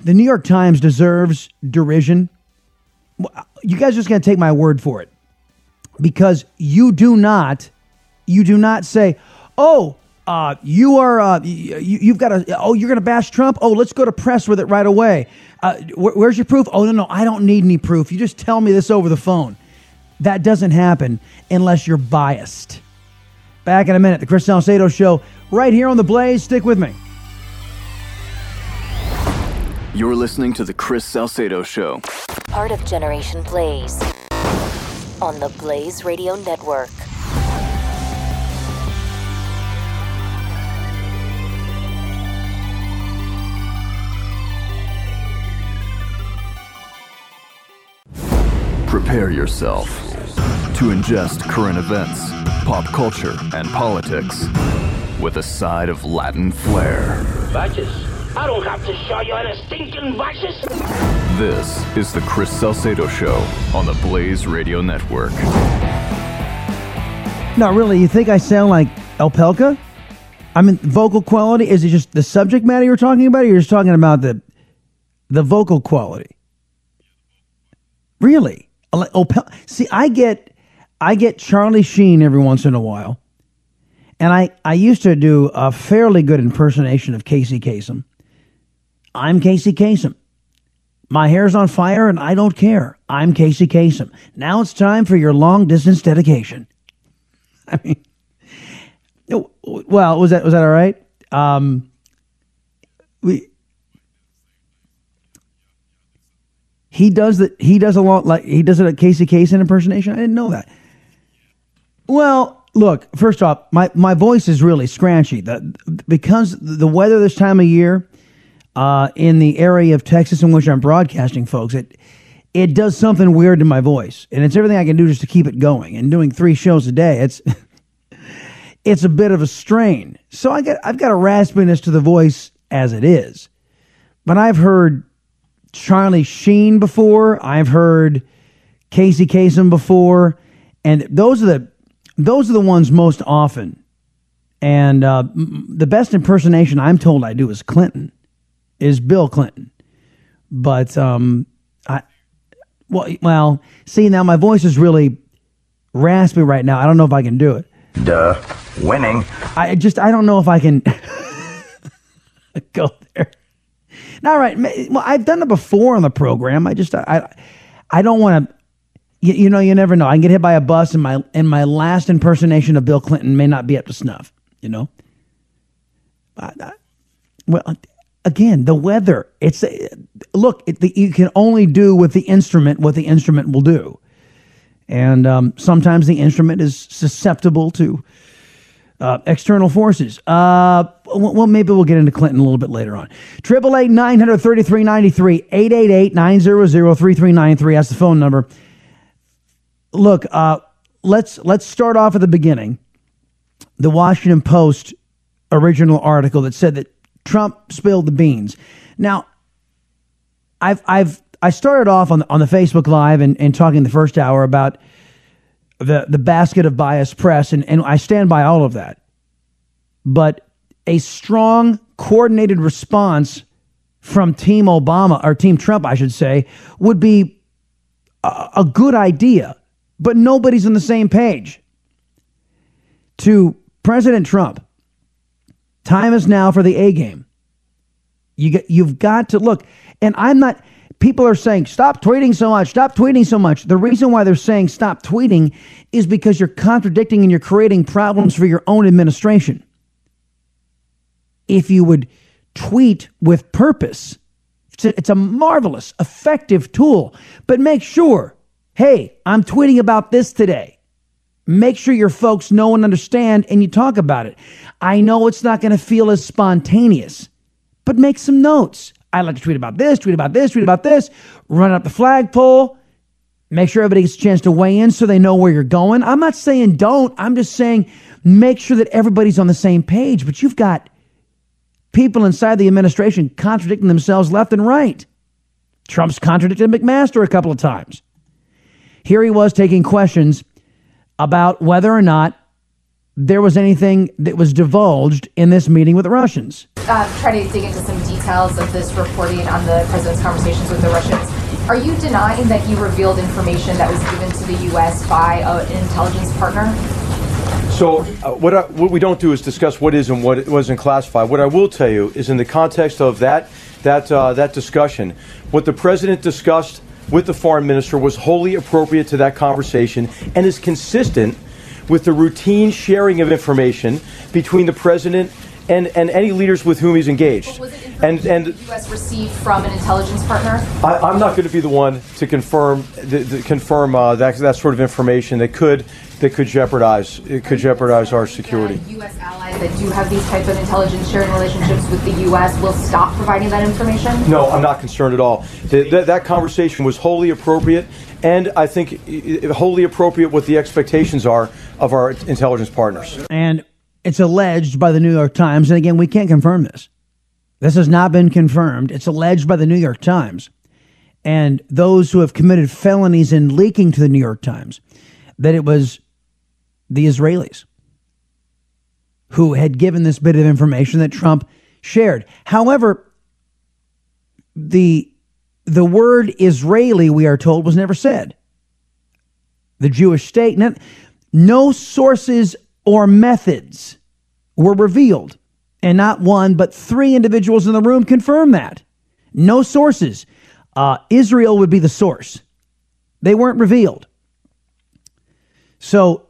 the New York Times deserves derision. You guys are just going to take my word for it because you do not, you do not say, "Oh, uh, you are, uh, you, have got to, oh, you're going to bash Trump. Oh, let's go to press with it right away. Uh, wh- where's your proof? Oh, no, no, I don't need any proof. You just tell me this over the phone. That doesn't happen unless you're biased. Back in a minute, the Chris Salcedo Show, right here on the Blaze. Stick with me. You're listening to the Chris Salcedo Show, part of Generation Blaze on the Blaze Radio Network. Prepare yourself to ingest current events pop culture, and politics with a side of Latin flair. Vices? I don't have to show you any stinking vices. This is the Chris Salcedo Show on the Blaze Radio Network. No, really, you think I sound like Opelka? I mean, vocal quality? Is it just the subject matter you're talking about, or you're just talking about the the vocal quality? Really? Opel- See, I get I get Charlie Sheen every once in a while. And I, I used to do a fairly good impersonation of Casey Kasem. I'm Casey Kasem. My hair's on fire and I don't care. I'm Casey Kasem. Now it's time for your long distance dedication. [LAUGHS] I mean, well, was that was that all right? Um, we He does that. He does a lot like he does it at Casey Kasem impersonation. I didn't know that. Well, look. First off, my my voice is really scratchy. The, because the weather this time of year uh, in the area of Texas in which I'm broadcasting, folks, it it does something weird to my voice, and it's everything I can do just to keep it going. And doing three shows a day, it's [LAUGHS] it's a bit of a strain. So I get I've got a raspiness to the voice as it is, but I've heard Charlie Sheen before. I've heard Casey Kasem before, and those are the those are the ones most often. And uh, the best impersonation I'm told I do is Clinton, is Bill Clinton. But um, I well well see now my voice is really raspy right now. I don't know if I can do it. Duh, winning. I just I don't know if I can [LAUGHS] go there. All right. Well, I've done it before on the program. I just I I don't want to. You, you, know, you never know. I can get hit by a bus, and my and my last impersonation of Bill Clinton may not be up to snuff. You know. I, I, well, again, the weather. It's look. It, the, you can only do with the instrument what the instrument will do, and um, sometimes the instrument is susceptible to uh, external forces. Uh, well, maybe we'll get into Clinton a little bit later on. Triple eight nine hundred thirty three ninety three eight eight eight nine zero zero three three nine three. That's the phone number. Look, uh, let's let's start off at the beginning. The Washington Post original article that said that Trump spilled the beans. Now, I've I've I started off on the, on the Facebook Live and, and talking the first hour about the the basket of bias press, and, and I stand by all of that. But a strong, coordinated response from Team Obama, or Team Trump, I should say, would be a, a good idea. But nobody's on the same page. To President Trump, time is now for the A game. You you've got to look, and I'm not people are saying, stop tweeting so much, stop tweeting so much. The reason why they're saying stop tweeting is because you're contradicting and you're creating problems for your own administration. If you would tweet with purpose, it's a, it's a marvelous, effective tool. But make sure, hey, I'm tweeting about this today. Make sure your folks know and understand and you talk about it. I know it's not going to feel as spontaneous, but make some notes. I like to tweet about this, tweet about this, tweet about this, run up the flagpole, make sure everybody gets a chance to weigh in so they know where you're going. I'm not saying don't, I'm just saying make sure that everybody's on the same page. But you've got people inside the administration contradicting themselves left and right. Trump's contradicted McMaster a couple of times. Here he was taking questions about whether or not there was anything that was divulged in this meeting with the Russians. Uh, trying to dig into some details of this reporting on the president's conversations with the Russians. Are you denying that he revealed information that was given to the U.S. by an intelligence partner? So, uh, what, I, what we don't do is discuss what is and what wasn't classified. What I will tell you is, in the context of that that uh, that discussion, what the president discussed with the foreign minister was wholly appropriate to that conversation and is consistent with the routine sharing of information between the president and, and any leaders with whom he's engaged. and and the U.S. received from an intelligence partner. I, am not going to be the one to confirm the, the, confirm uh, that that sort of information that could that could jeopardize it could jeopardize our security. U.S. allies that do have these type of intelligence sharing relationships with the U.S. will stop providing that information. No, I'm not concerned at all. The, that, that conversation was wholly appropriate, and I think wholly appropriate what the expectations are of our intelligence partners. And it's alleged by the New York Times, and again, we can't confirm this. This has not been confirmed. It's alleged by the New York Times and those who have committed felonies in leaking to the New York Times that it was the Israelis who had given this bit of information that Trump shared. However, the the word Israeli, we are told, was never said. The Jewish state, no sources or methods were revealed. And not one, but three individuals in the room confirmed that. No sources. Uh, Israel would be the source. They weren't revealed. So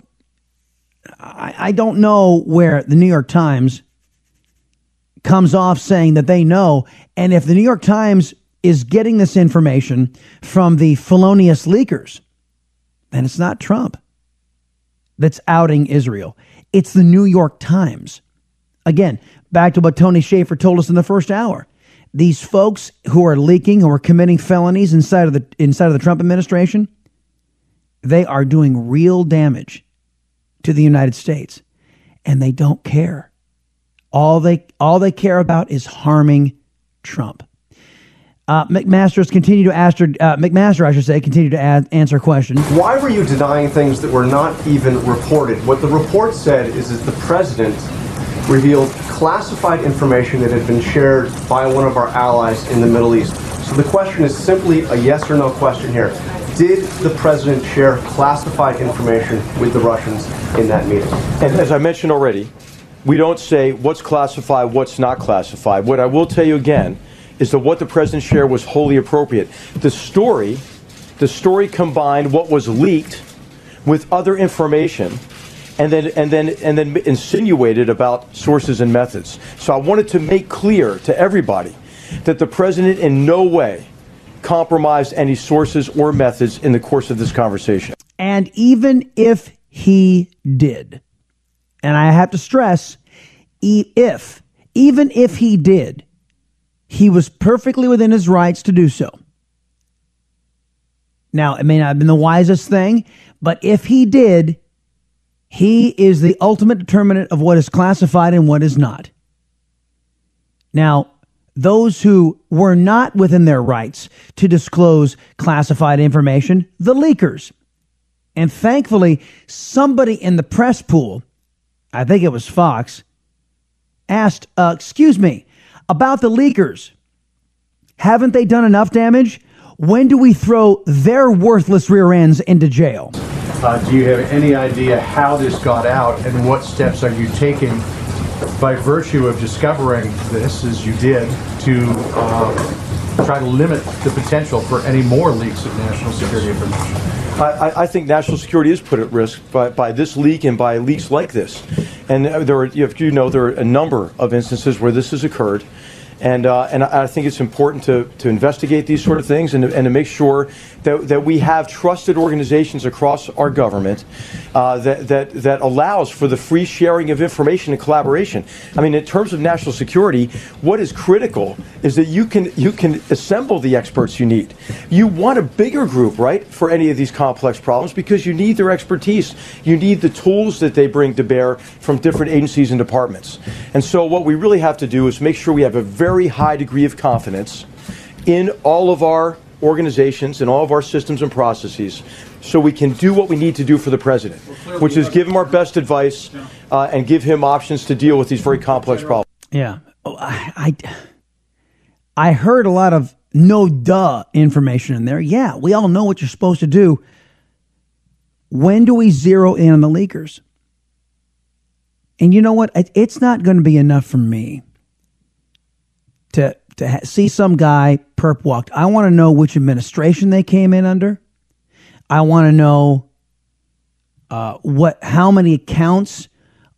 I, I don't know where the New York Times comes off saying that they know. And if the New York Times is getting this information from the felonious leakers, then it's not Trump that's outing Israel. It's the New York Times. Again, back to what Tony Shaffer told us in the first hour. These folks who are leaking, who are committing felonies inside of the inside of the Trump administration, they are doing real damage to the United States, and they don't care. All they all they care about is harming Trump. Uh, McMaster's continue to ask, uh, McMaster, I should say, continue to add, answer questions. Why were you denying things that were not even reported? What the report said is that the president revealed classified information that had been shared by one of our allies in the Middle East. So the question is simply a yes or no question here. Did the president share classified information with the Russians in that meeting? And as I mentioned already, we don't say what's classified, what's not classified. What I will tell you again is that what the president shared was wholly appropriate. The story, the story combined what was leaked with other information and then and then and then insinuated about sources and methods. So I wanted to make clear to everybody that the president in no way compromised any sources or methods in the course of this conversation. And even if he did, and I have to stress, if even if he did, he was perfectly within his rights to do so. Now, it may not have been the wisest thing, but if he did, he is the ultimate determinant of what is classified and what is not. Now, those who were not within their rights to disclose classified information, the leakers. And thankfully, somebody in the press pool, I think it was Fox, asked, uh, Excuse me, about the leakers. Haven't they done enough damage? When do we throw their worthless rear ends into jail? Uh, do you have any idea how this got out and what steps are you taking by virtue of discovering this as you did to uh, try to limit the potential for any more leaks of national security information? I, I, think national security is put at risk by, by this leak and by leaks like this. And there are, if you know, there are a number of instances where this has occurred. And, uh, and I think it's important to, to investigate these sort of things and to, and to make sure that, that we have trusted organizations across our government uh, that, that, that allows for the free sharing of information and collaboration. I mean, in terms of national security, what is critical is that you can, you can assemble the experts you need. You want a bigger group, right, for any of these complex problems because you need their expertise. You need the tools that they bring to bear from different agencies and departments. And so, what we really have to do is make sure we have a very high degree of confidence in all of our organizations and all of our systems and processes so we can do what we need to do for the president, which is give him our best advice uh, and give him options to deal with these very complex problems. Yeah. Oh, I, I, I heard a lot of no duh information in there. Yeah, we all know what you're supposed to do. When do we zero in on the leakers? And you know what? It's not going to be enough for me to to ha- see some guy perp walked. I want to know which administration they came in under. I want to know uh, what how many accounts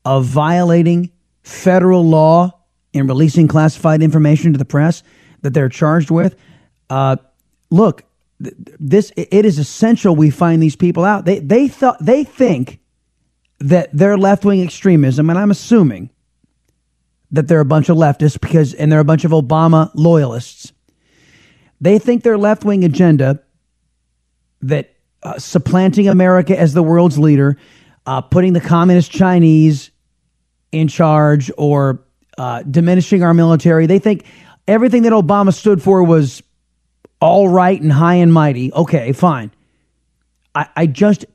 of violating federal law in releasing classified information to the press that they're charged with. Uh, look, th- this it is essential we find these people out. They they thought they think that their left wing extremism, and I'm assuming that they're a bunch of leftists because, and they're a bunch of Obama loyalists. They think their left wing agenda that uh, supplanting America as the world's leader, uh, putting the communist Chinese in charge, or uh, diminishing our military, they think everything that Obama stood for was all right and high and mighty. Okay, fine. I, I just,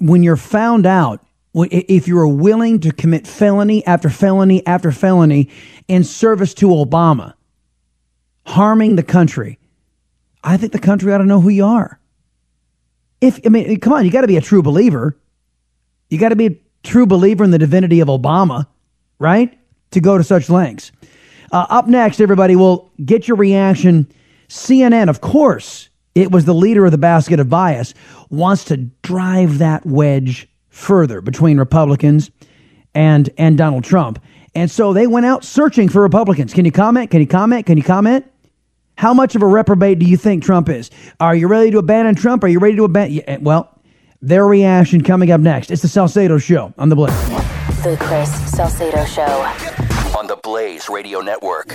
when you're found out if you are willing to commit felony after felony after felony in service to Obama, harming the country, I think the country ought to know who you are. If I mean, come on, you got to be a true believer. You got to be a true believer in the divinity of Obama, right? To go to such lengths. Uh, up next, everybody, will get your reaction. CNN, of course, it was the leader of the basket of bias, wants to drive that wedge further between Republicans and and Donald Trump. And so they went out searching for Republicans. Can you comment? Can you comment? Can you comment? How much of a reprobate do you think Trump is? Are you ready to abandon Trump? Are you ready to abandon? Eh, well, their reaction coming up next. It's the Salcedo Show on the Blaze. The Chris Salcedo Show. On the Blaze Radio Network.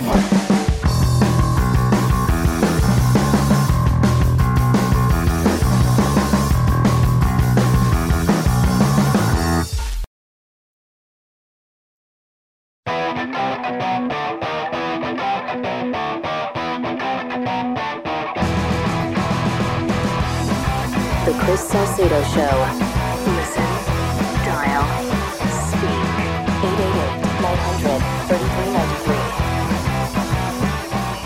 Salcedo Show. Listen, dial, speak.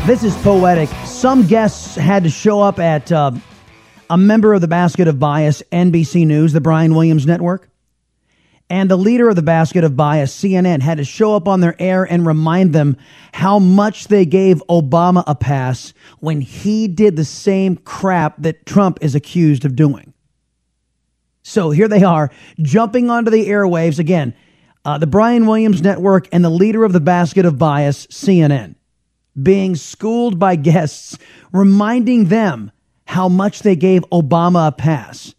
888-900-3393. This is poetic. Some guests had to show up at uh, a member of the Basket of Bias, NBC News, the Brian Williams Network. And the leader of the Basket of Bias, CNN, had to show up on their air and remind them how much they gave Obama a pass when he did the same crap that Trump is accused of doing. So here they are, jumping onto the airwaves again. Uh, the Brian Williams Network and the leader of the Basket of Bias, CNN, being schooled by guests, reminding them how much they gave Obama a pass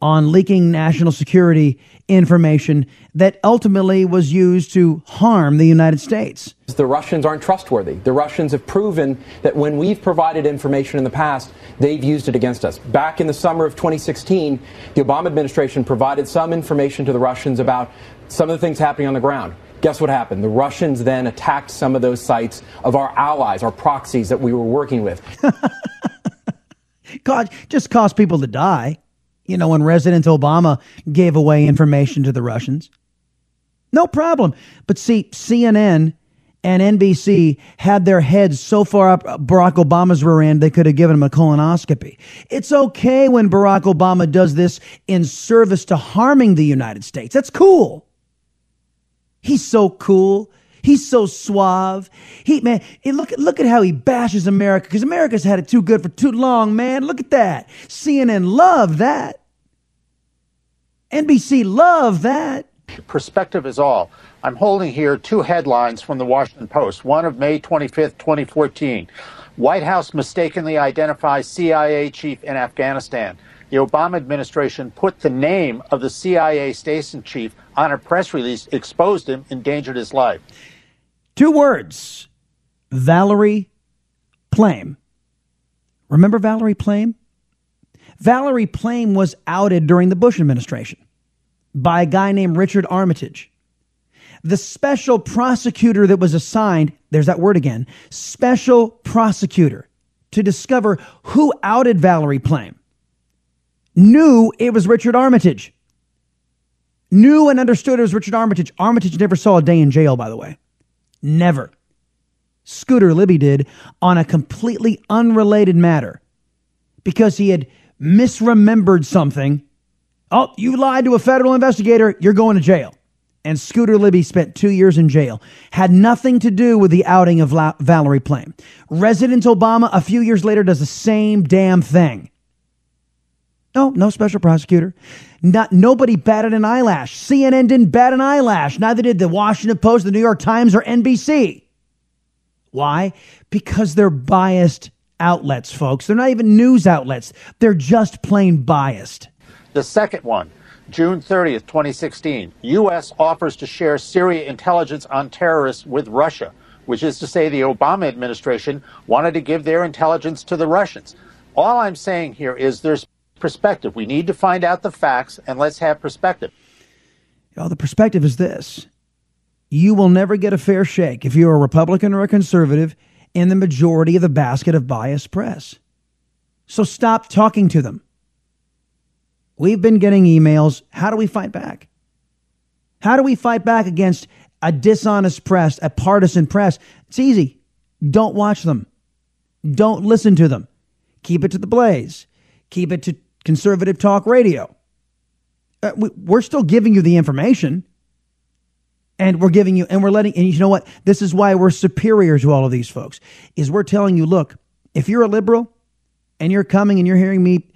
on leaking national security information that ultimately was used to harm the United States. The Russians aren't trustworthy. The Russians have proven that when we've provided information in the past, they've used it against us. Back in the summer of 2016, the Obama administration provided some information to the Russians about some of the things happening on the ground. Guess what happened? The Russians then attacked some of those sites of our allies, our proxies that we were working with. [LAUGHS] God, just caused people to die. You know, when President Obama gave away information to the Russians. No problem. But see, CNN and NBC had their heads so far up Barack Obama's rear end they could have given him a colonoscopy. It's okay when Barack Obama does this in service to harming the United States. That's cool. He's so cool. He's so suave. He man, look at look at how he bashes America because America's had it too good for too long, man. Look at that. CNN love that. NBC love that. Perspective is all. I'm holding here two headlines from the Washington Post. One of May 25th, 2014. White House mistakenly identifies CIA chief in Afghanistan. The Obama administration put the name of the CIA station chief on a press release, exposed him, endangered his life. Two words Valerie Plame. Remember Valerie Plame? Valerie Plame was outed during the Bush administration by a guy named Richard Armitage. The special prosecutor that was assigned, there's that word again, special prosecutor to discover who outed Valerie Plame, knew it was Richard Armitage. Knew and understood it was Richard Armitage. Armitage never saw a day in jail, by the way. Never. Scooter Libby did on a completely unrelated matter because he had misremembered something. Oh, you lied to a federal investigator, you're going to jail. And Scooter Libby spent two years in jail. Had nothing to do with the outing of La- Valerie Plame. Resident Obama, a few years later, does the same damn thing. No, no special prosecutor. Not nobody batted an eyelash. CNN didn't bat an eyelash. Neither did the Washington Post, the New York Times, or NBC. Why? Because they're biased outlets, folks. They're not even news outlets. They're just plain biased. The second one, June 30th, 2016. U.S. offers to share Syria intelligence on terrorists with Russia, which is to say the Obama administration wanted to give their intelligence to the Russians. All I'm saying here is there's perspective. We need to find out the facts and let's have perspective. Oh, the perspective is this you will never get a fair shake if you're a Republican or a conservative in the majority of the basket of biased press. So stop talking to them. We've been getting emails. How do we fight back? How do we fight back against a dishonest press, a partisan press? It's easy. Don't watch them. Don't listen to them. Keep it to the blaze. Keep it to conservative talk radio. Uh, we, we're still giving you the information. And we're giving you and we're letting and you know what? This is why we're superior to all of these folks is we're telling you look if you're a liberal and you're coming and you're hearing me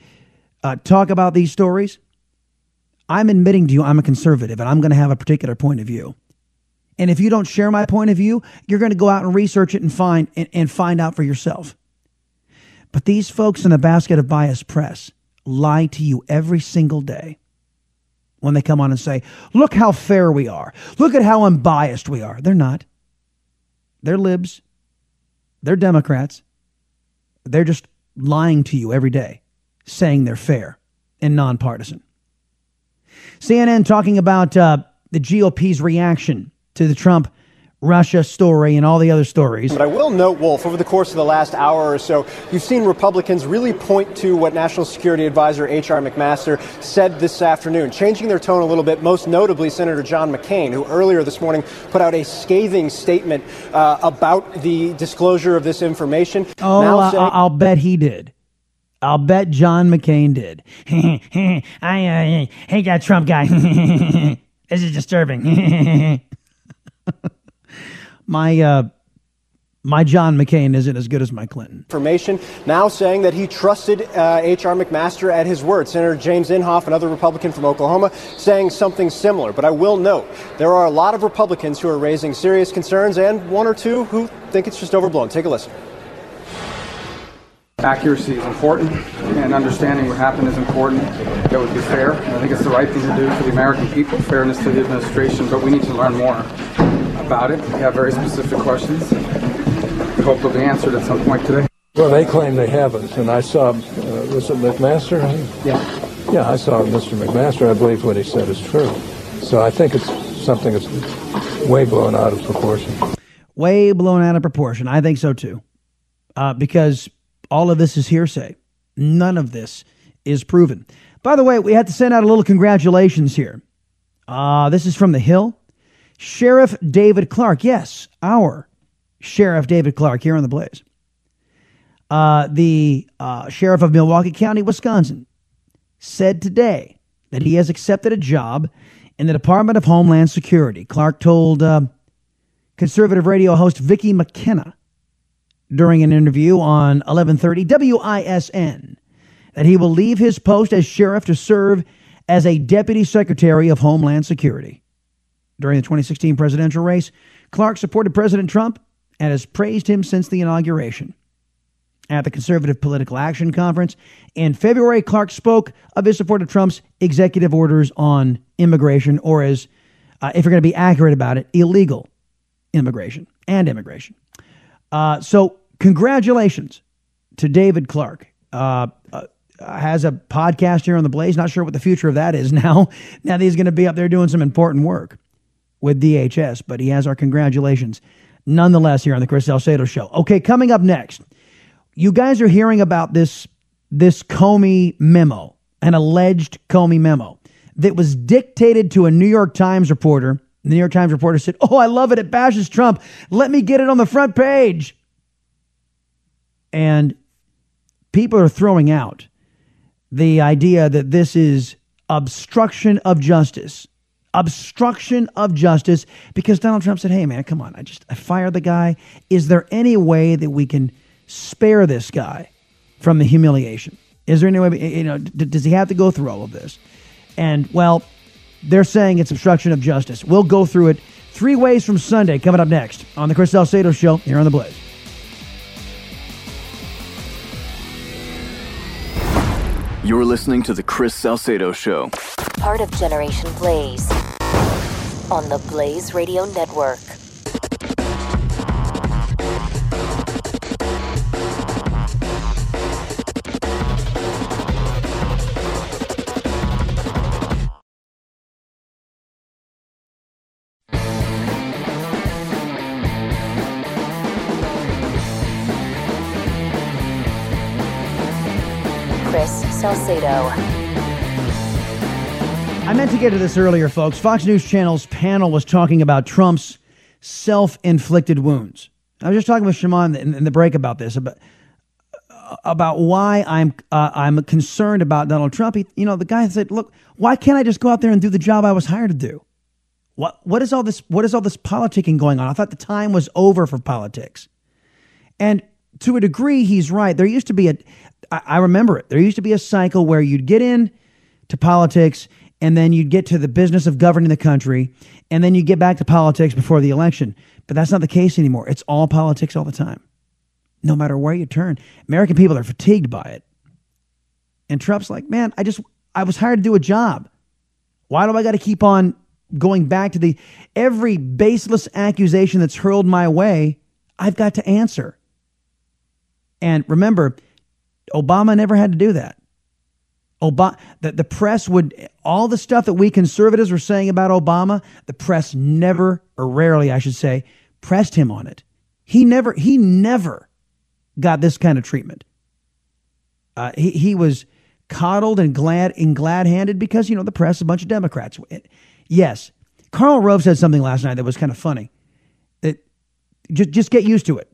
uh, talk about these stories i'm admitting to you i'm a conservative and i'm going to have a particular point of view. And if you don't share my point of view you're going to go out and research it and find and, and find out for yourself. But these folks in the basket of bias press lie to you every single day when they come on and say, look how fair we are. Look at how unbiased we are. They're not. They're libs. They're Democrats. They're just lying to you every day, saying they're fair and nonpartisan. CNN talking about uh, the GOP's reaction to the Trump Russia story and all the other stories. But I will note, Wolf, over the course of the last hour or so, you've seen Republicans really point to what National Security Advisor H.R. McMaster said this afternoon, changing their tone a little bit, most notably Senator John McCain, who earlier this morning put out a scathing statement uh, about the disclosure of this information. Oh, uh, saying- I'll bet he did. I'll bet John McCain did. [LAUGHS] I uh, hate that Trump guy. [LAUGHS] this is disturbing. [LAUGHS] my uh, my John McCain isn't as good as my Clinton. Information now saying that he trusted uh, H.R. McMaster at his word. Senator James Inhofe, another Republican from Oklahoma, saying something similar. But I will note there are a lot of Republicans who are raising serious concerns and one or two who think it's just overblown. Take a listen. Accuracy is important, and understanding what happened is important. That would be fair. I think it's the right thing to do for the American people, fairness to the administration, but we need to learn more about it. We have very specific questions. We hope they'll be answered at some point today. Well, they claim they haven't, and I saw, uh, was it McMaster? Yeah. Yeah, I saw Mr. McMaster. I believe what he said is true. So I think it's something that's way blown out of proportion. Way blown out of proportion. I think so too. Uh, because all of this is hearsay. None of this is proven. By the way, we had to send out a little congratulations here. Uh, this is from The Hill. Sheriff David Clarke. yes, our Sheriff David Clarke here on the Blaze. Uh, the uh, Sheriff of Milwaukee County, Wisconsin, said today that he has accepted a job in the Department of Homeland Security. Clarke told uh, conservative radio host Vicki McKenna during an interview on 1130 WISN that he will leave his post as sheriff to serve as a deputy secretary of Homeland Security. During the 2016 presidential race, Clarke supported President Trump and has praised him since the inauguration. At the Conservative Political Action Conference in February, Clarke spoke of his support of Trump's executive orders on immigration, or as, uh, if you're going to be accurate about it, illegal immigration and immigration. Uh, so, congratulations to David Clarke. Uh, uh, has a podcast here on the Blaze. Not sure what the future of that is [LAUGHS] now. Now that he's going to be up there doing some important work with DHS, but he has our congratulations nonetheless here on the Chris Salcedo Show. Okay, coming up next, you guys are hearing about this this Comey memo, an alleged Comey memo that was dictated to a New York Times reporter. The New York Times reporter said, "Oh, I love it. It bashes Trump. Let me get it on the front page." And people are throwing out the idea that this is obstruction of justice obstruction of justice because Donald Trump said, "Hey man, come on. I just I fired the guy. Is there any way that we can spare this guy from the humiliation? Is there any way you know d- does he have to go through all of this?" And well, they're saying it's obstruction of justice. We'll go through it three ways from Sunday coming up next on the Chris Salcedo show here on the Blaze. You're listening to the Chris Salcedo Show. Part of Generation Blaze on the Blaze Radio Network. I meant to get to this earlier, folks. Fox News Channel's panel was talking about Trump's self inflicted wounds. I was just talking with Shimon in, in the break about this, about, about why I'm, uh, I'm concerned about Donald Trump. He, you know, the guy said, look, why can't I just go out there and do the job I was hired to do? What, what, is all this, what is all this politicking going on? I thought the time was over for politics. And to a degree, he's right. There used to be a, I, I remember it, there used to be a cycle where you'd get in to politics and then you'd get to the business of governing the country, and then you get back to politics before the election. But that's not the case anymore. It's all politics all the time. no matter where you turn. American people are fatigued by it. And Trump's like, man, I just, I was hired to do a job. Why do I got to keep on going back to the every baseless accusation that's hurled my way? I've got to answer. And remember, Obama never had to do that. Obama, the, the press would, all the stuff that we conservatives were saying about Obama, the press never, or rarely, I should say, pressed him on it. He never, he never got this kind of treatment. Uh, he, he was coddled and glad and glad handed because, you know, the press a bunch of Democrats. Yes. Karl Rove said something last night that was kind of funny. That just, just get used to it.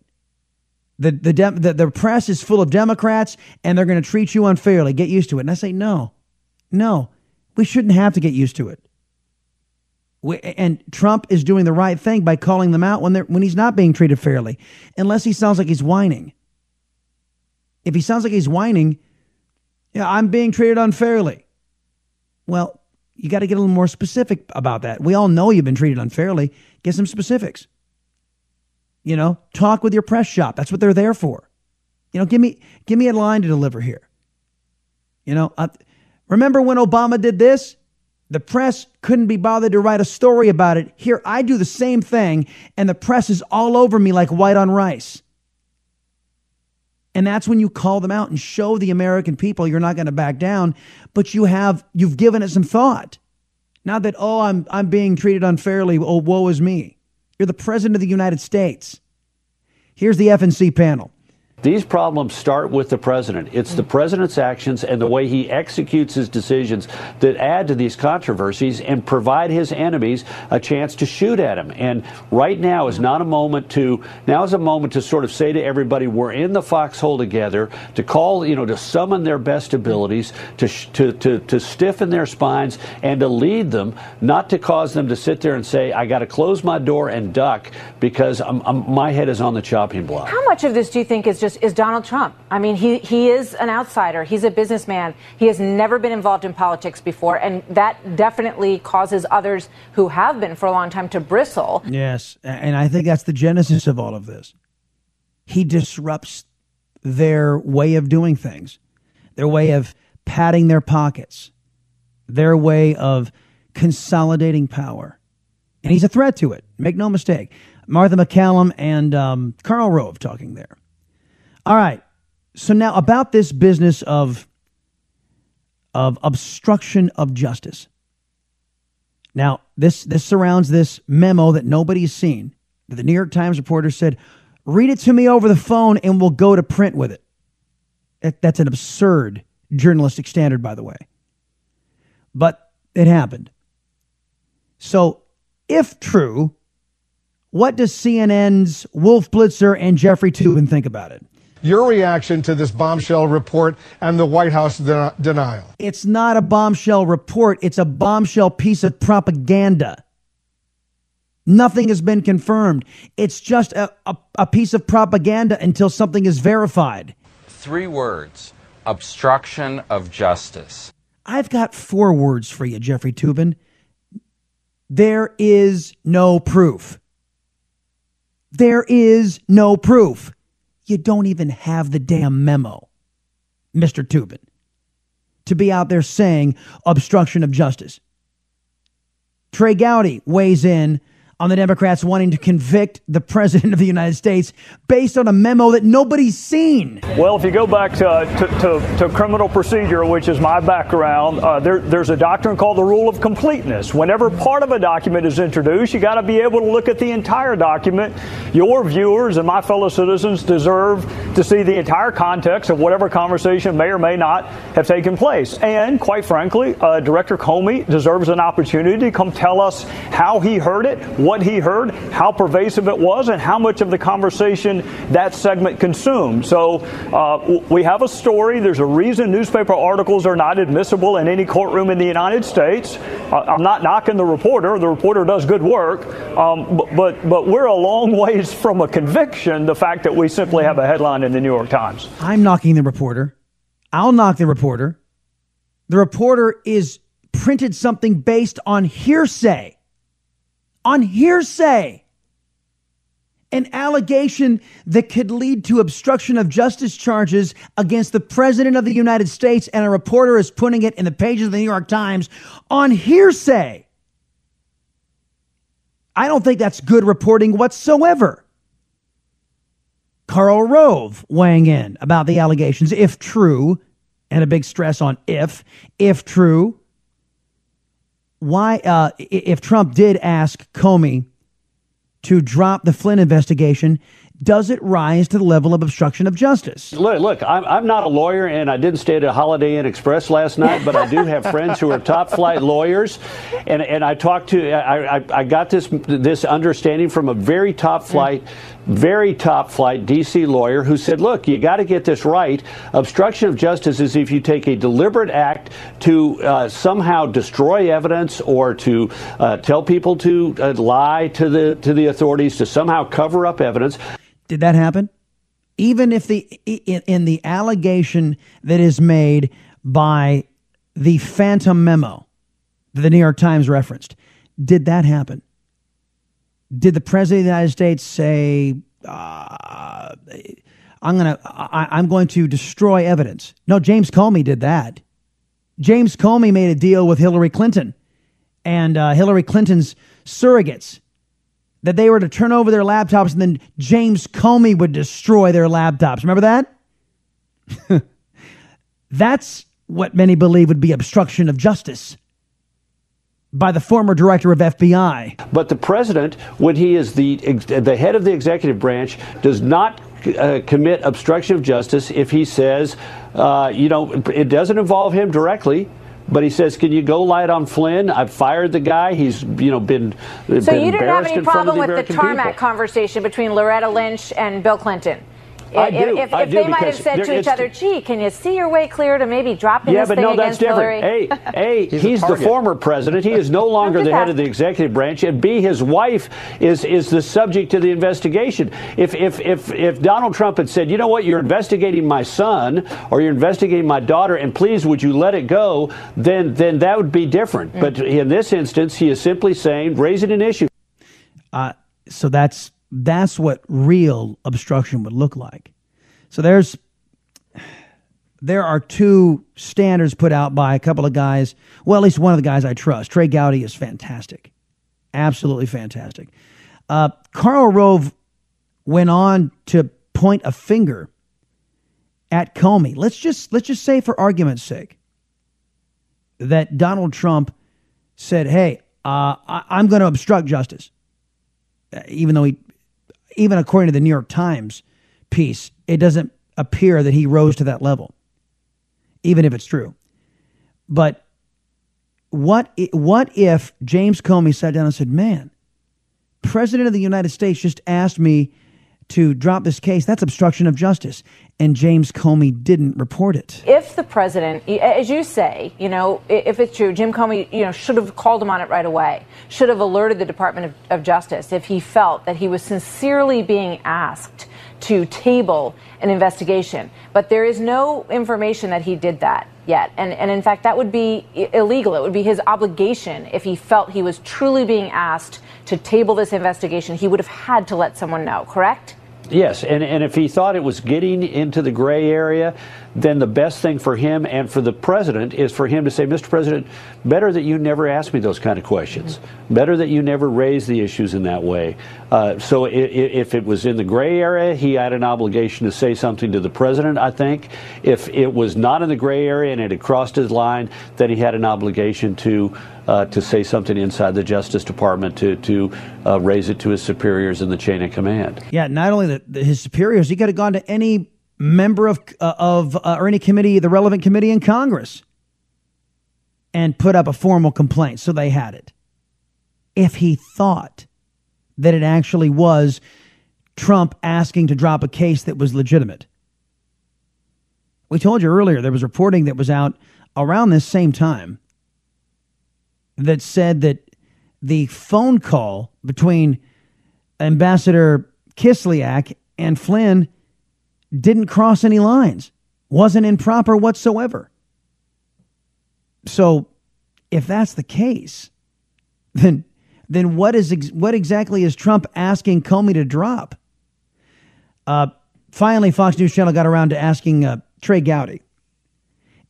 The, the, the, the press is full of Democrats and they're going to treat you unfairly. Get used to it. And I say, no, no, we shouldn't have to get used to it. We, and Trump is doing the right thing by calling them out when, when he's not being treated fairly, unless he sounds like he's whining. If he sounds like he's whining, yeah, I'm being treated unfairly. Well, you got to get a little more specific about that. We all know you've been treated unfairly. Get some specifics. You know, talk with your press shop. That's what they're there for. You know, give me give me a line to deliver here. You know, remember when Obama did this? The press couldn't be bothered to write a story about it. Here, I do the same thing, and the press is all over me like white on rice. And that's when you call them out and show the American people you're not going to back down, but you have you've given it some thought. Not that oh I'm I'm being treated unfairly. Oh woe is me. You're the president of the United States. Here's the FNC panel. These problems start with the president. It's the mm. president's actions and the way he executes his decisions that add to these controversies and provide his enemies a chance to shoot at him. And right now is mm. not a moment to, now is a moment to sort of say to everybody, we're in the foxhole together, to call, you know, to summon their best abilities, to, to, to, to stiffen their spines and to lead them, not to cause them to sit there and say, I got to close my door and duck because I'm, I'm, my head is on the chopping block. How much of this do you think is just is Donald Trump. I mean, he, he is an outsider. He's a businessman. He has never been involved in politics before, and that definitely causes others who have been for a long time to bristle. Yes, and I think that's the genesis of all of this. He disrupts their way of doing things, their way of padding their pockets, their way of consolidating power. And he's a threat to it. Make no mistake. Martha MacCallum and um, Karl Rove talking there. All right. So now about this business of of obstruction of justice. Now, this this surrounds this memo that nobody's seen. The New York Times reporter said, "Read it to me over the phone and we'll go to print with it." That's an absurd journalistic standard, by the way. But it happened. So, if true, what does CNN's Wolf Blitzer and Jeffrey Toobin think about it? Your reaction to this bombshell report and the White House de- denial. It's not a bombshell report, it's a bombshell piece of propaganda. Nothing has been confirmed. It's just a, a, a piece of propaganda until something is verified. Three words obstruction of justice. I've got four words for you, Jeffrey Toobin. There is no proof. There is no proof you don't even have the damn memo, Mr. Toobin, to be out there saying obstruction of justice. Trey Gowdy weighs in on the Democrats wanting to convict the [LAUGHS] President of the United States based on a memo that nobody's seen. Well, if you go back to, to, to, to criminal procedure, which is my background, uh, there, there's a doctrine called the rule of completeness. Whenever part of a document is introduced, you got to be able to look at the entire document. Your viewers and my fellow citizens deserve to see the entire context of whatever conversation may or may not have taken place. And quite frankly, uh, Director Comey deserves an opportunity to come tell us how he heard it, what he heard, how pervasive it was, and how much of the conversation that segment consumed. So uh, we have a story. There's a reason newspaper articles are not admissible in any courtroom in the United States. Uh, I'm not knocking the reporter. The reporter does good work, um, but, but but we're a long [LAUGHS] ways from a conviction. The fact that we simply have a headline in the New York Times. I'm knocking the reporter. I'll knock the reporter. The reporter is printed something based on hearsay on hearsay. an allegation that could lead to obstruction of justice charges against the President of the United States, and a reporter is putting it in the pages of the New York Times on hearsay. I don't think that's good reporting whatsoever. Karl Rove weighing in about the allegations, if true, and a big stress on if, if true. Why, uh, if Trump did ask Comey to drop the Flynn investigation, does it rise to the level of obstruction of justice? Look, look I'm, I'm not a lawyer, and I didn't stay at a Holiday Inn Express last night, but I do have friends who are top flight lawyers, and, and I talked to, I, I, I got this this understanding from a very top flight. Very top flight DC lawyer who said, Look, you got to get this right. Obstruction of justice is if you take a deliberate act to uh, somehow destroy evidence or to uh, tell people to uh, lie to the, to the authorities, to somehow cover up evidence. Did that happen? Even if the in, in the allegation that is made by the phantom memo that the New York Times referenced, did that happen? Did the president of the United States say, uh, "I'm gonna, I, I'm going to destroy evidence"? No, James Comey did that. James Comey made a deal with Hillary Clinton and uh, Hillary Clinton's surrogates that they were to turn over their laptops and then James Comey would destroy their laptops. Remember that? [LAUGHS] That's what many believe would be obstruction of justice by the former director of FBI. But the president, when he is the the head of the executive branch, does not uh, commit obstruction of justice if he says, uh, you know, it doesn't involve him directly. But he says, "Can you go light on Flynn? I've fired the guy. He's, you know, been." So been you didn't have any problem the with the tarmac people. conversation between Loretta Lynch and Bill Clinton. I if, do, if, I if do, they might have said there- to each other, "Gee, can you see your way clear to maybe dropping Yeah, this but thing no, that's against different. Hillary?" [LAUGHS] A, A, he's, a the former president. He is no [LAUGHS] longer just the head of the executive branch, and B, his wife is is the subject to the investigation. If if if if Donald Trump had said, you know what, you're investigating my son or you're investigating my daughter, and please would you let it go, then then that would be different. But in this instance, he is simply saying, raising an issue. Uh, so that's that's what real obstruction would look like. So there's there are two standards put out by a couple of guys. Well, at least one of the guys I trust. Trey Gowdy is fantastic, absolutely fantastic. Uh, Karl Rove went on to point a finger at Comey. Let's just let's just say, for argument's sake, that Donald Trump said, "Hey, uh, I, I'm going to obstruct justice," even though he, even according to the New York Times piece, it doesn't appear that he rose to that level, even if it's true. But what i- what if James Comey sat down and said, "Man, President of the United States just asked me to drop this case. That's obstruction of justice," and James Comey didn't report it. if the president, as you say, you know, if it's true, Jim Comey, you know, should have called him on it right away, should have alerted the Department of, of Justice if he felt that he was sincerely being asked to table an investigation. But there is no information that he did that yet. And, and in fact, that would be illegal. It would be his obligation if he felt he was truly being asked to table this investigation. He would have had to let someone know, correct? Yes, and, and if he thought it was getting into the gray area, then the best thing for him and for the president is for him to say, Mr. President, better that you never ask me those kind of questions. Better that you never raise the issues in that way. Uh, so i- i- if it was in the gray area, he had an obligation to say something to the president, I think. If it was not in the gray area and it had crossed his line, then he had an obligation to uh, to say something inside the Justice Department to to uh, raise it to his superiors in the chain of command. Yeah, not only the, the, his superiors, he could have gone to any member of uh, of uh, or any committee, the relevant committee in Congress, and put up a formal complaint. So they had it. If he thought that it actually was Trump asking to drop a case that was legitimate, we told you earlier there was reporting that was out around this same time that said that the phone call between Ambassador Kislyak and Flynn didn't cross any lines, wasn't improper whatsoever. So, if that's the case, then then what is ex- what exactly is Trump asking Comey to drop? Uh, finally, Fox News Channel got around to asking uh, Trey Gowdy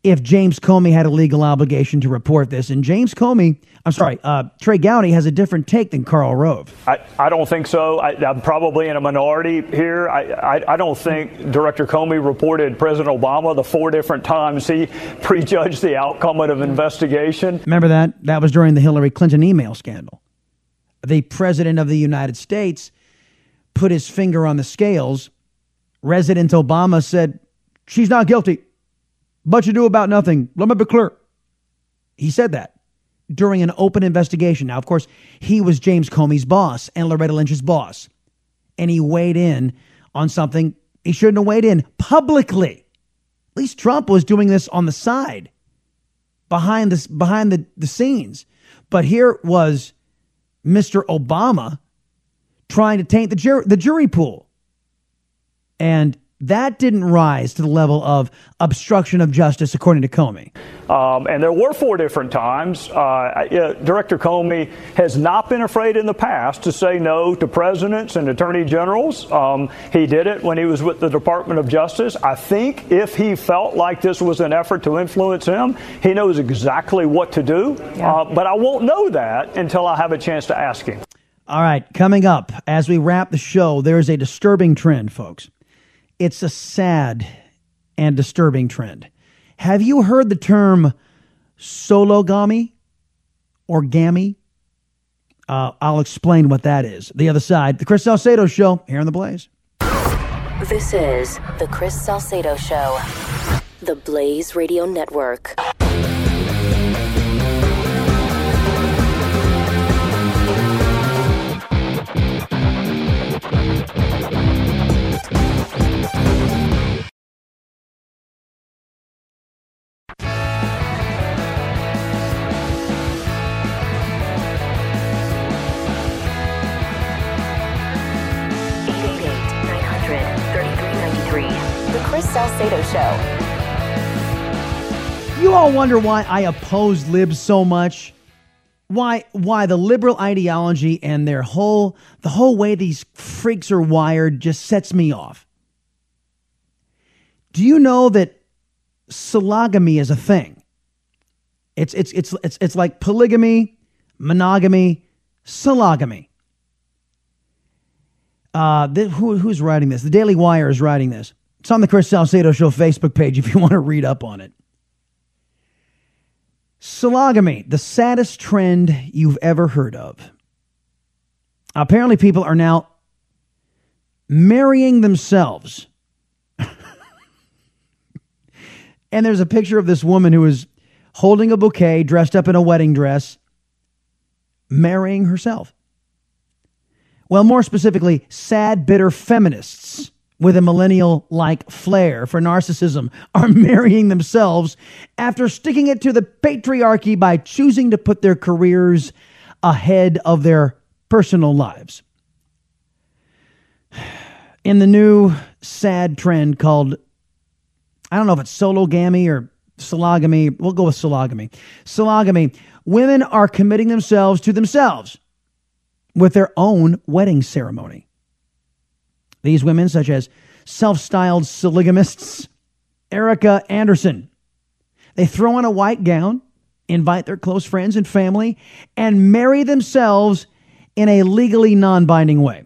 if James Comey had a legal obligation to report this. And James Comey, I'm sorry, uh, Trey Gowdy has a different take than Karl Rove. I, I don't think so. I, am probably in a minority here. I, I, I, don't think Director Comey reported President Obama the four different times he [LAUGHS] prejudged the outcome of an investigation. Remember that? That was during the Hillary Clinton email scandal. The President of the United States put his finger on the scales. Resident Obama said, She's not guilty. But you do about nothing. Let me be clear. He said that during an open investigation. Now, of course, he was James Comey's boss and Loretta Lynch's boss. And he weighed in on something he shouldn't have weighed in publicly. At least Trump was doing this on the side, behind this behind the, the scenes. But here was Mr. Obama trying to taint the, jur- the jury pool. And that didn't rise to the level of obstruction of justice, according to Comey. Um, and there were four different times. Uh, uh, Director Comey has not been afraid in the past to say no to presidents and attorney generals. Um, he did it when he was with the Department of Justice. I think if he felt like this was an effort to influence him, he knows exactly what to do. Yeah. Uh, but I won't know that until I have a chance to ask him. All right, coming up as we wrap the show, there's a disturbing trend, folks. It's a sad and disturbing trend. Have you heard the term sologamy or gammy? Uh, I'll explain what that is. The other side, the Chris Salcedo Show here in the Blaze. This is the Chris Salcedo Show, the Blaze Radio Network. Salcedo Show. You all wonder why I oppose libs so much? Why why the liberal ideology and their whole the whole way these freaks are wired just sets me off. Do you know that sologamy is a thing? It's it's it's it's it's like polygamy, monogamy, sologamy. Uh, who, who's writing this? The Daily Wire is writing this. It's on the Chris Salcedo Show Facebook page if you [LAUGHS] want to read up on it. Sologamy, the saddest trend you've ever heard of. Apparently, people are now marrying themselves. [LAUGHS] and there's a picture of this woman who is holding a bouquet, dressed up in a wedding dress, marrying herself. Well, more specifically, sad, bitter feminists with a millennial like flair for narcissism are [LAUGHS] marrying themselves after sticking it to the patriarchy by choosing to put their careers ahead of their personal lives. [SIGHS] In the new sad trend called, I don't know if it's sologamy or sologamy, we'll go with sologamy. Sologamy, women are committing themselves to themselves with their own wedding ceremony. These women, such as self styled sologamists, Erika Anderson, they throw on a white gown, invite their close friends and family, and marry themselves in a legally non binding way.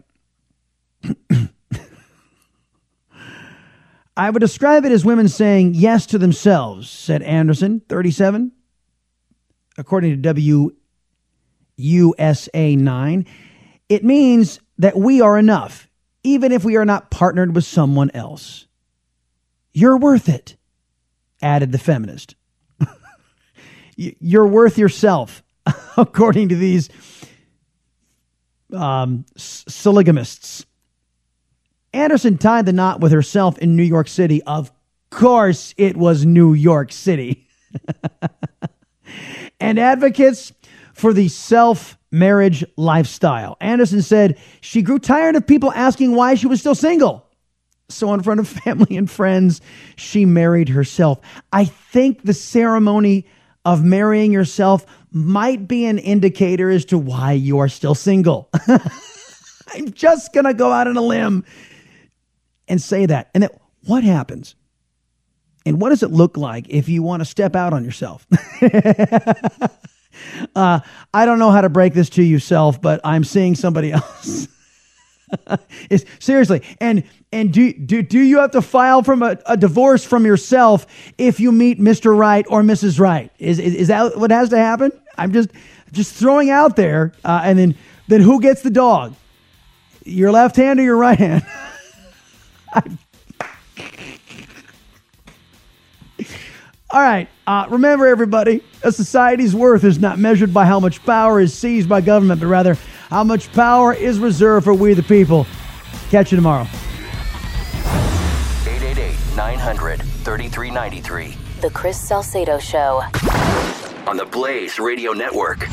[CLEARS THROAT] I would describe it as women saying yes to themselves, said Anderson, 37. According to W USA 9. It means that we are enough, even if we are not partnered with someone else. You're worth it, added the feminist. [LAUGHS] You're worth yourself, [LAUGHS] according to these um, sologamists. Anderson tied the knot with herself in New York City. Of course, it was New York City. [LAUGHS] and advocates for the self marriage lifestyle. Anderson said she grew tired of people asking why she was still single. So, in front of [LAUGHS] family and friends, she married herself. I think the ceremony of marrying yourself might be an indicator as to why you are still single. [LAUGHS] I'm just going to go out on a limb and say that. And then what happens? And what does it look like if you want to step out on yourself? [LAUGHS] uh, I don't know how to break this to yourself, but I'm seeing somebody [LAUGHS] else. it's, seriously, and and do do do you have to file from a, a, divorce from yourself if you meet Mr. Right or Mrs. Right? Is, is is that what has to happen? I'm just just throwing out there, uh, and then then who gets the dog? Your left hand or your right hand? [LAUGHS] All right. Uh, remember, everybody, a society's worth is not measured by how much power is seized by government, but rather how much power is reserved for we the people. Catch you tomorrow. 888 900 3393. The Chris Salcedo Show. On the Blaze Radio Network.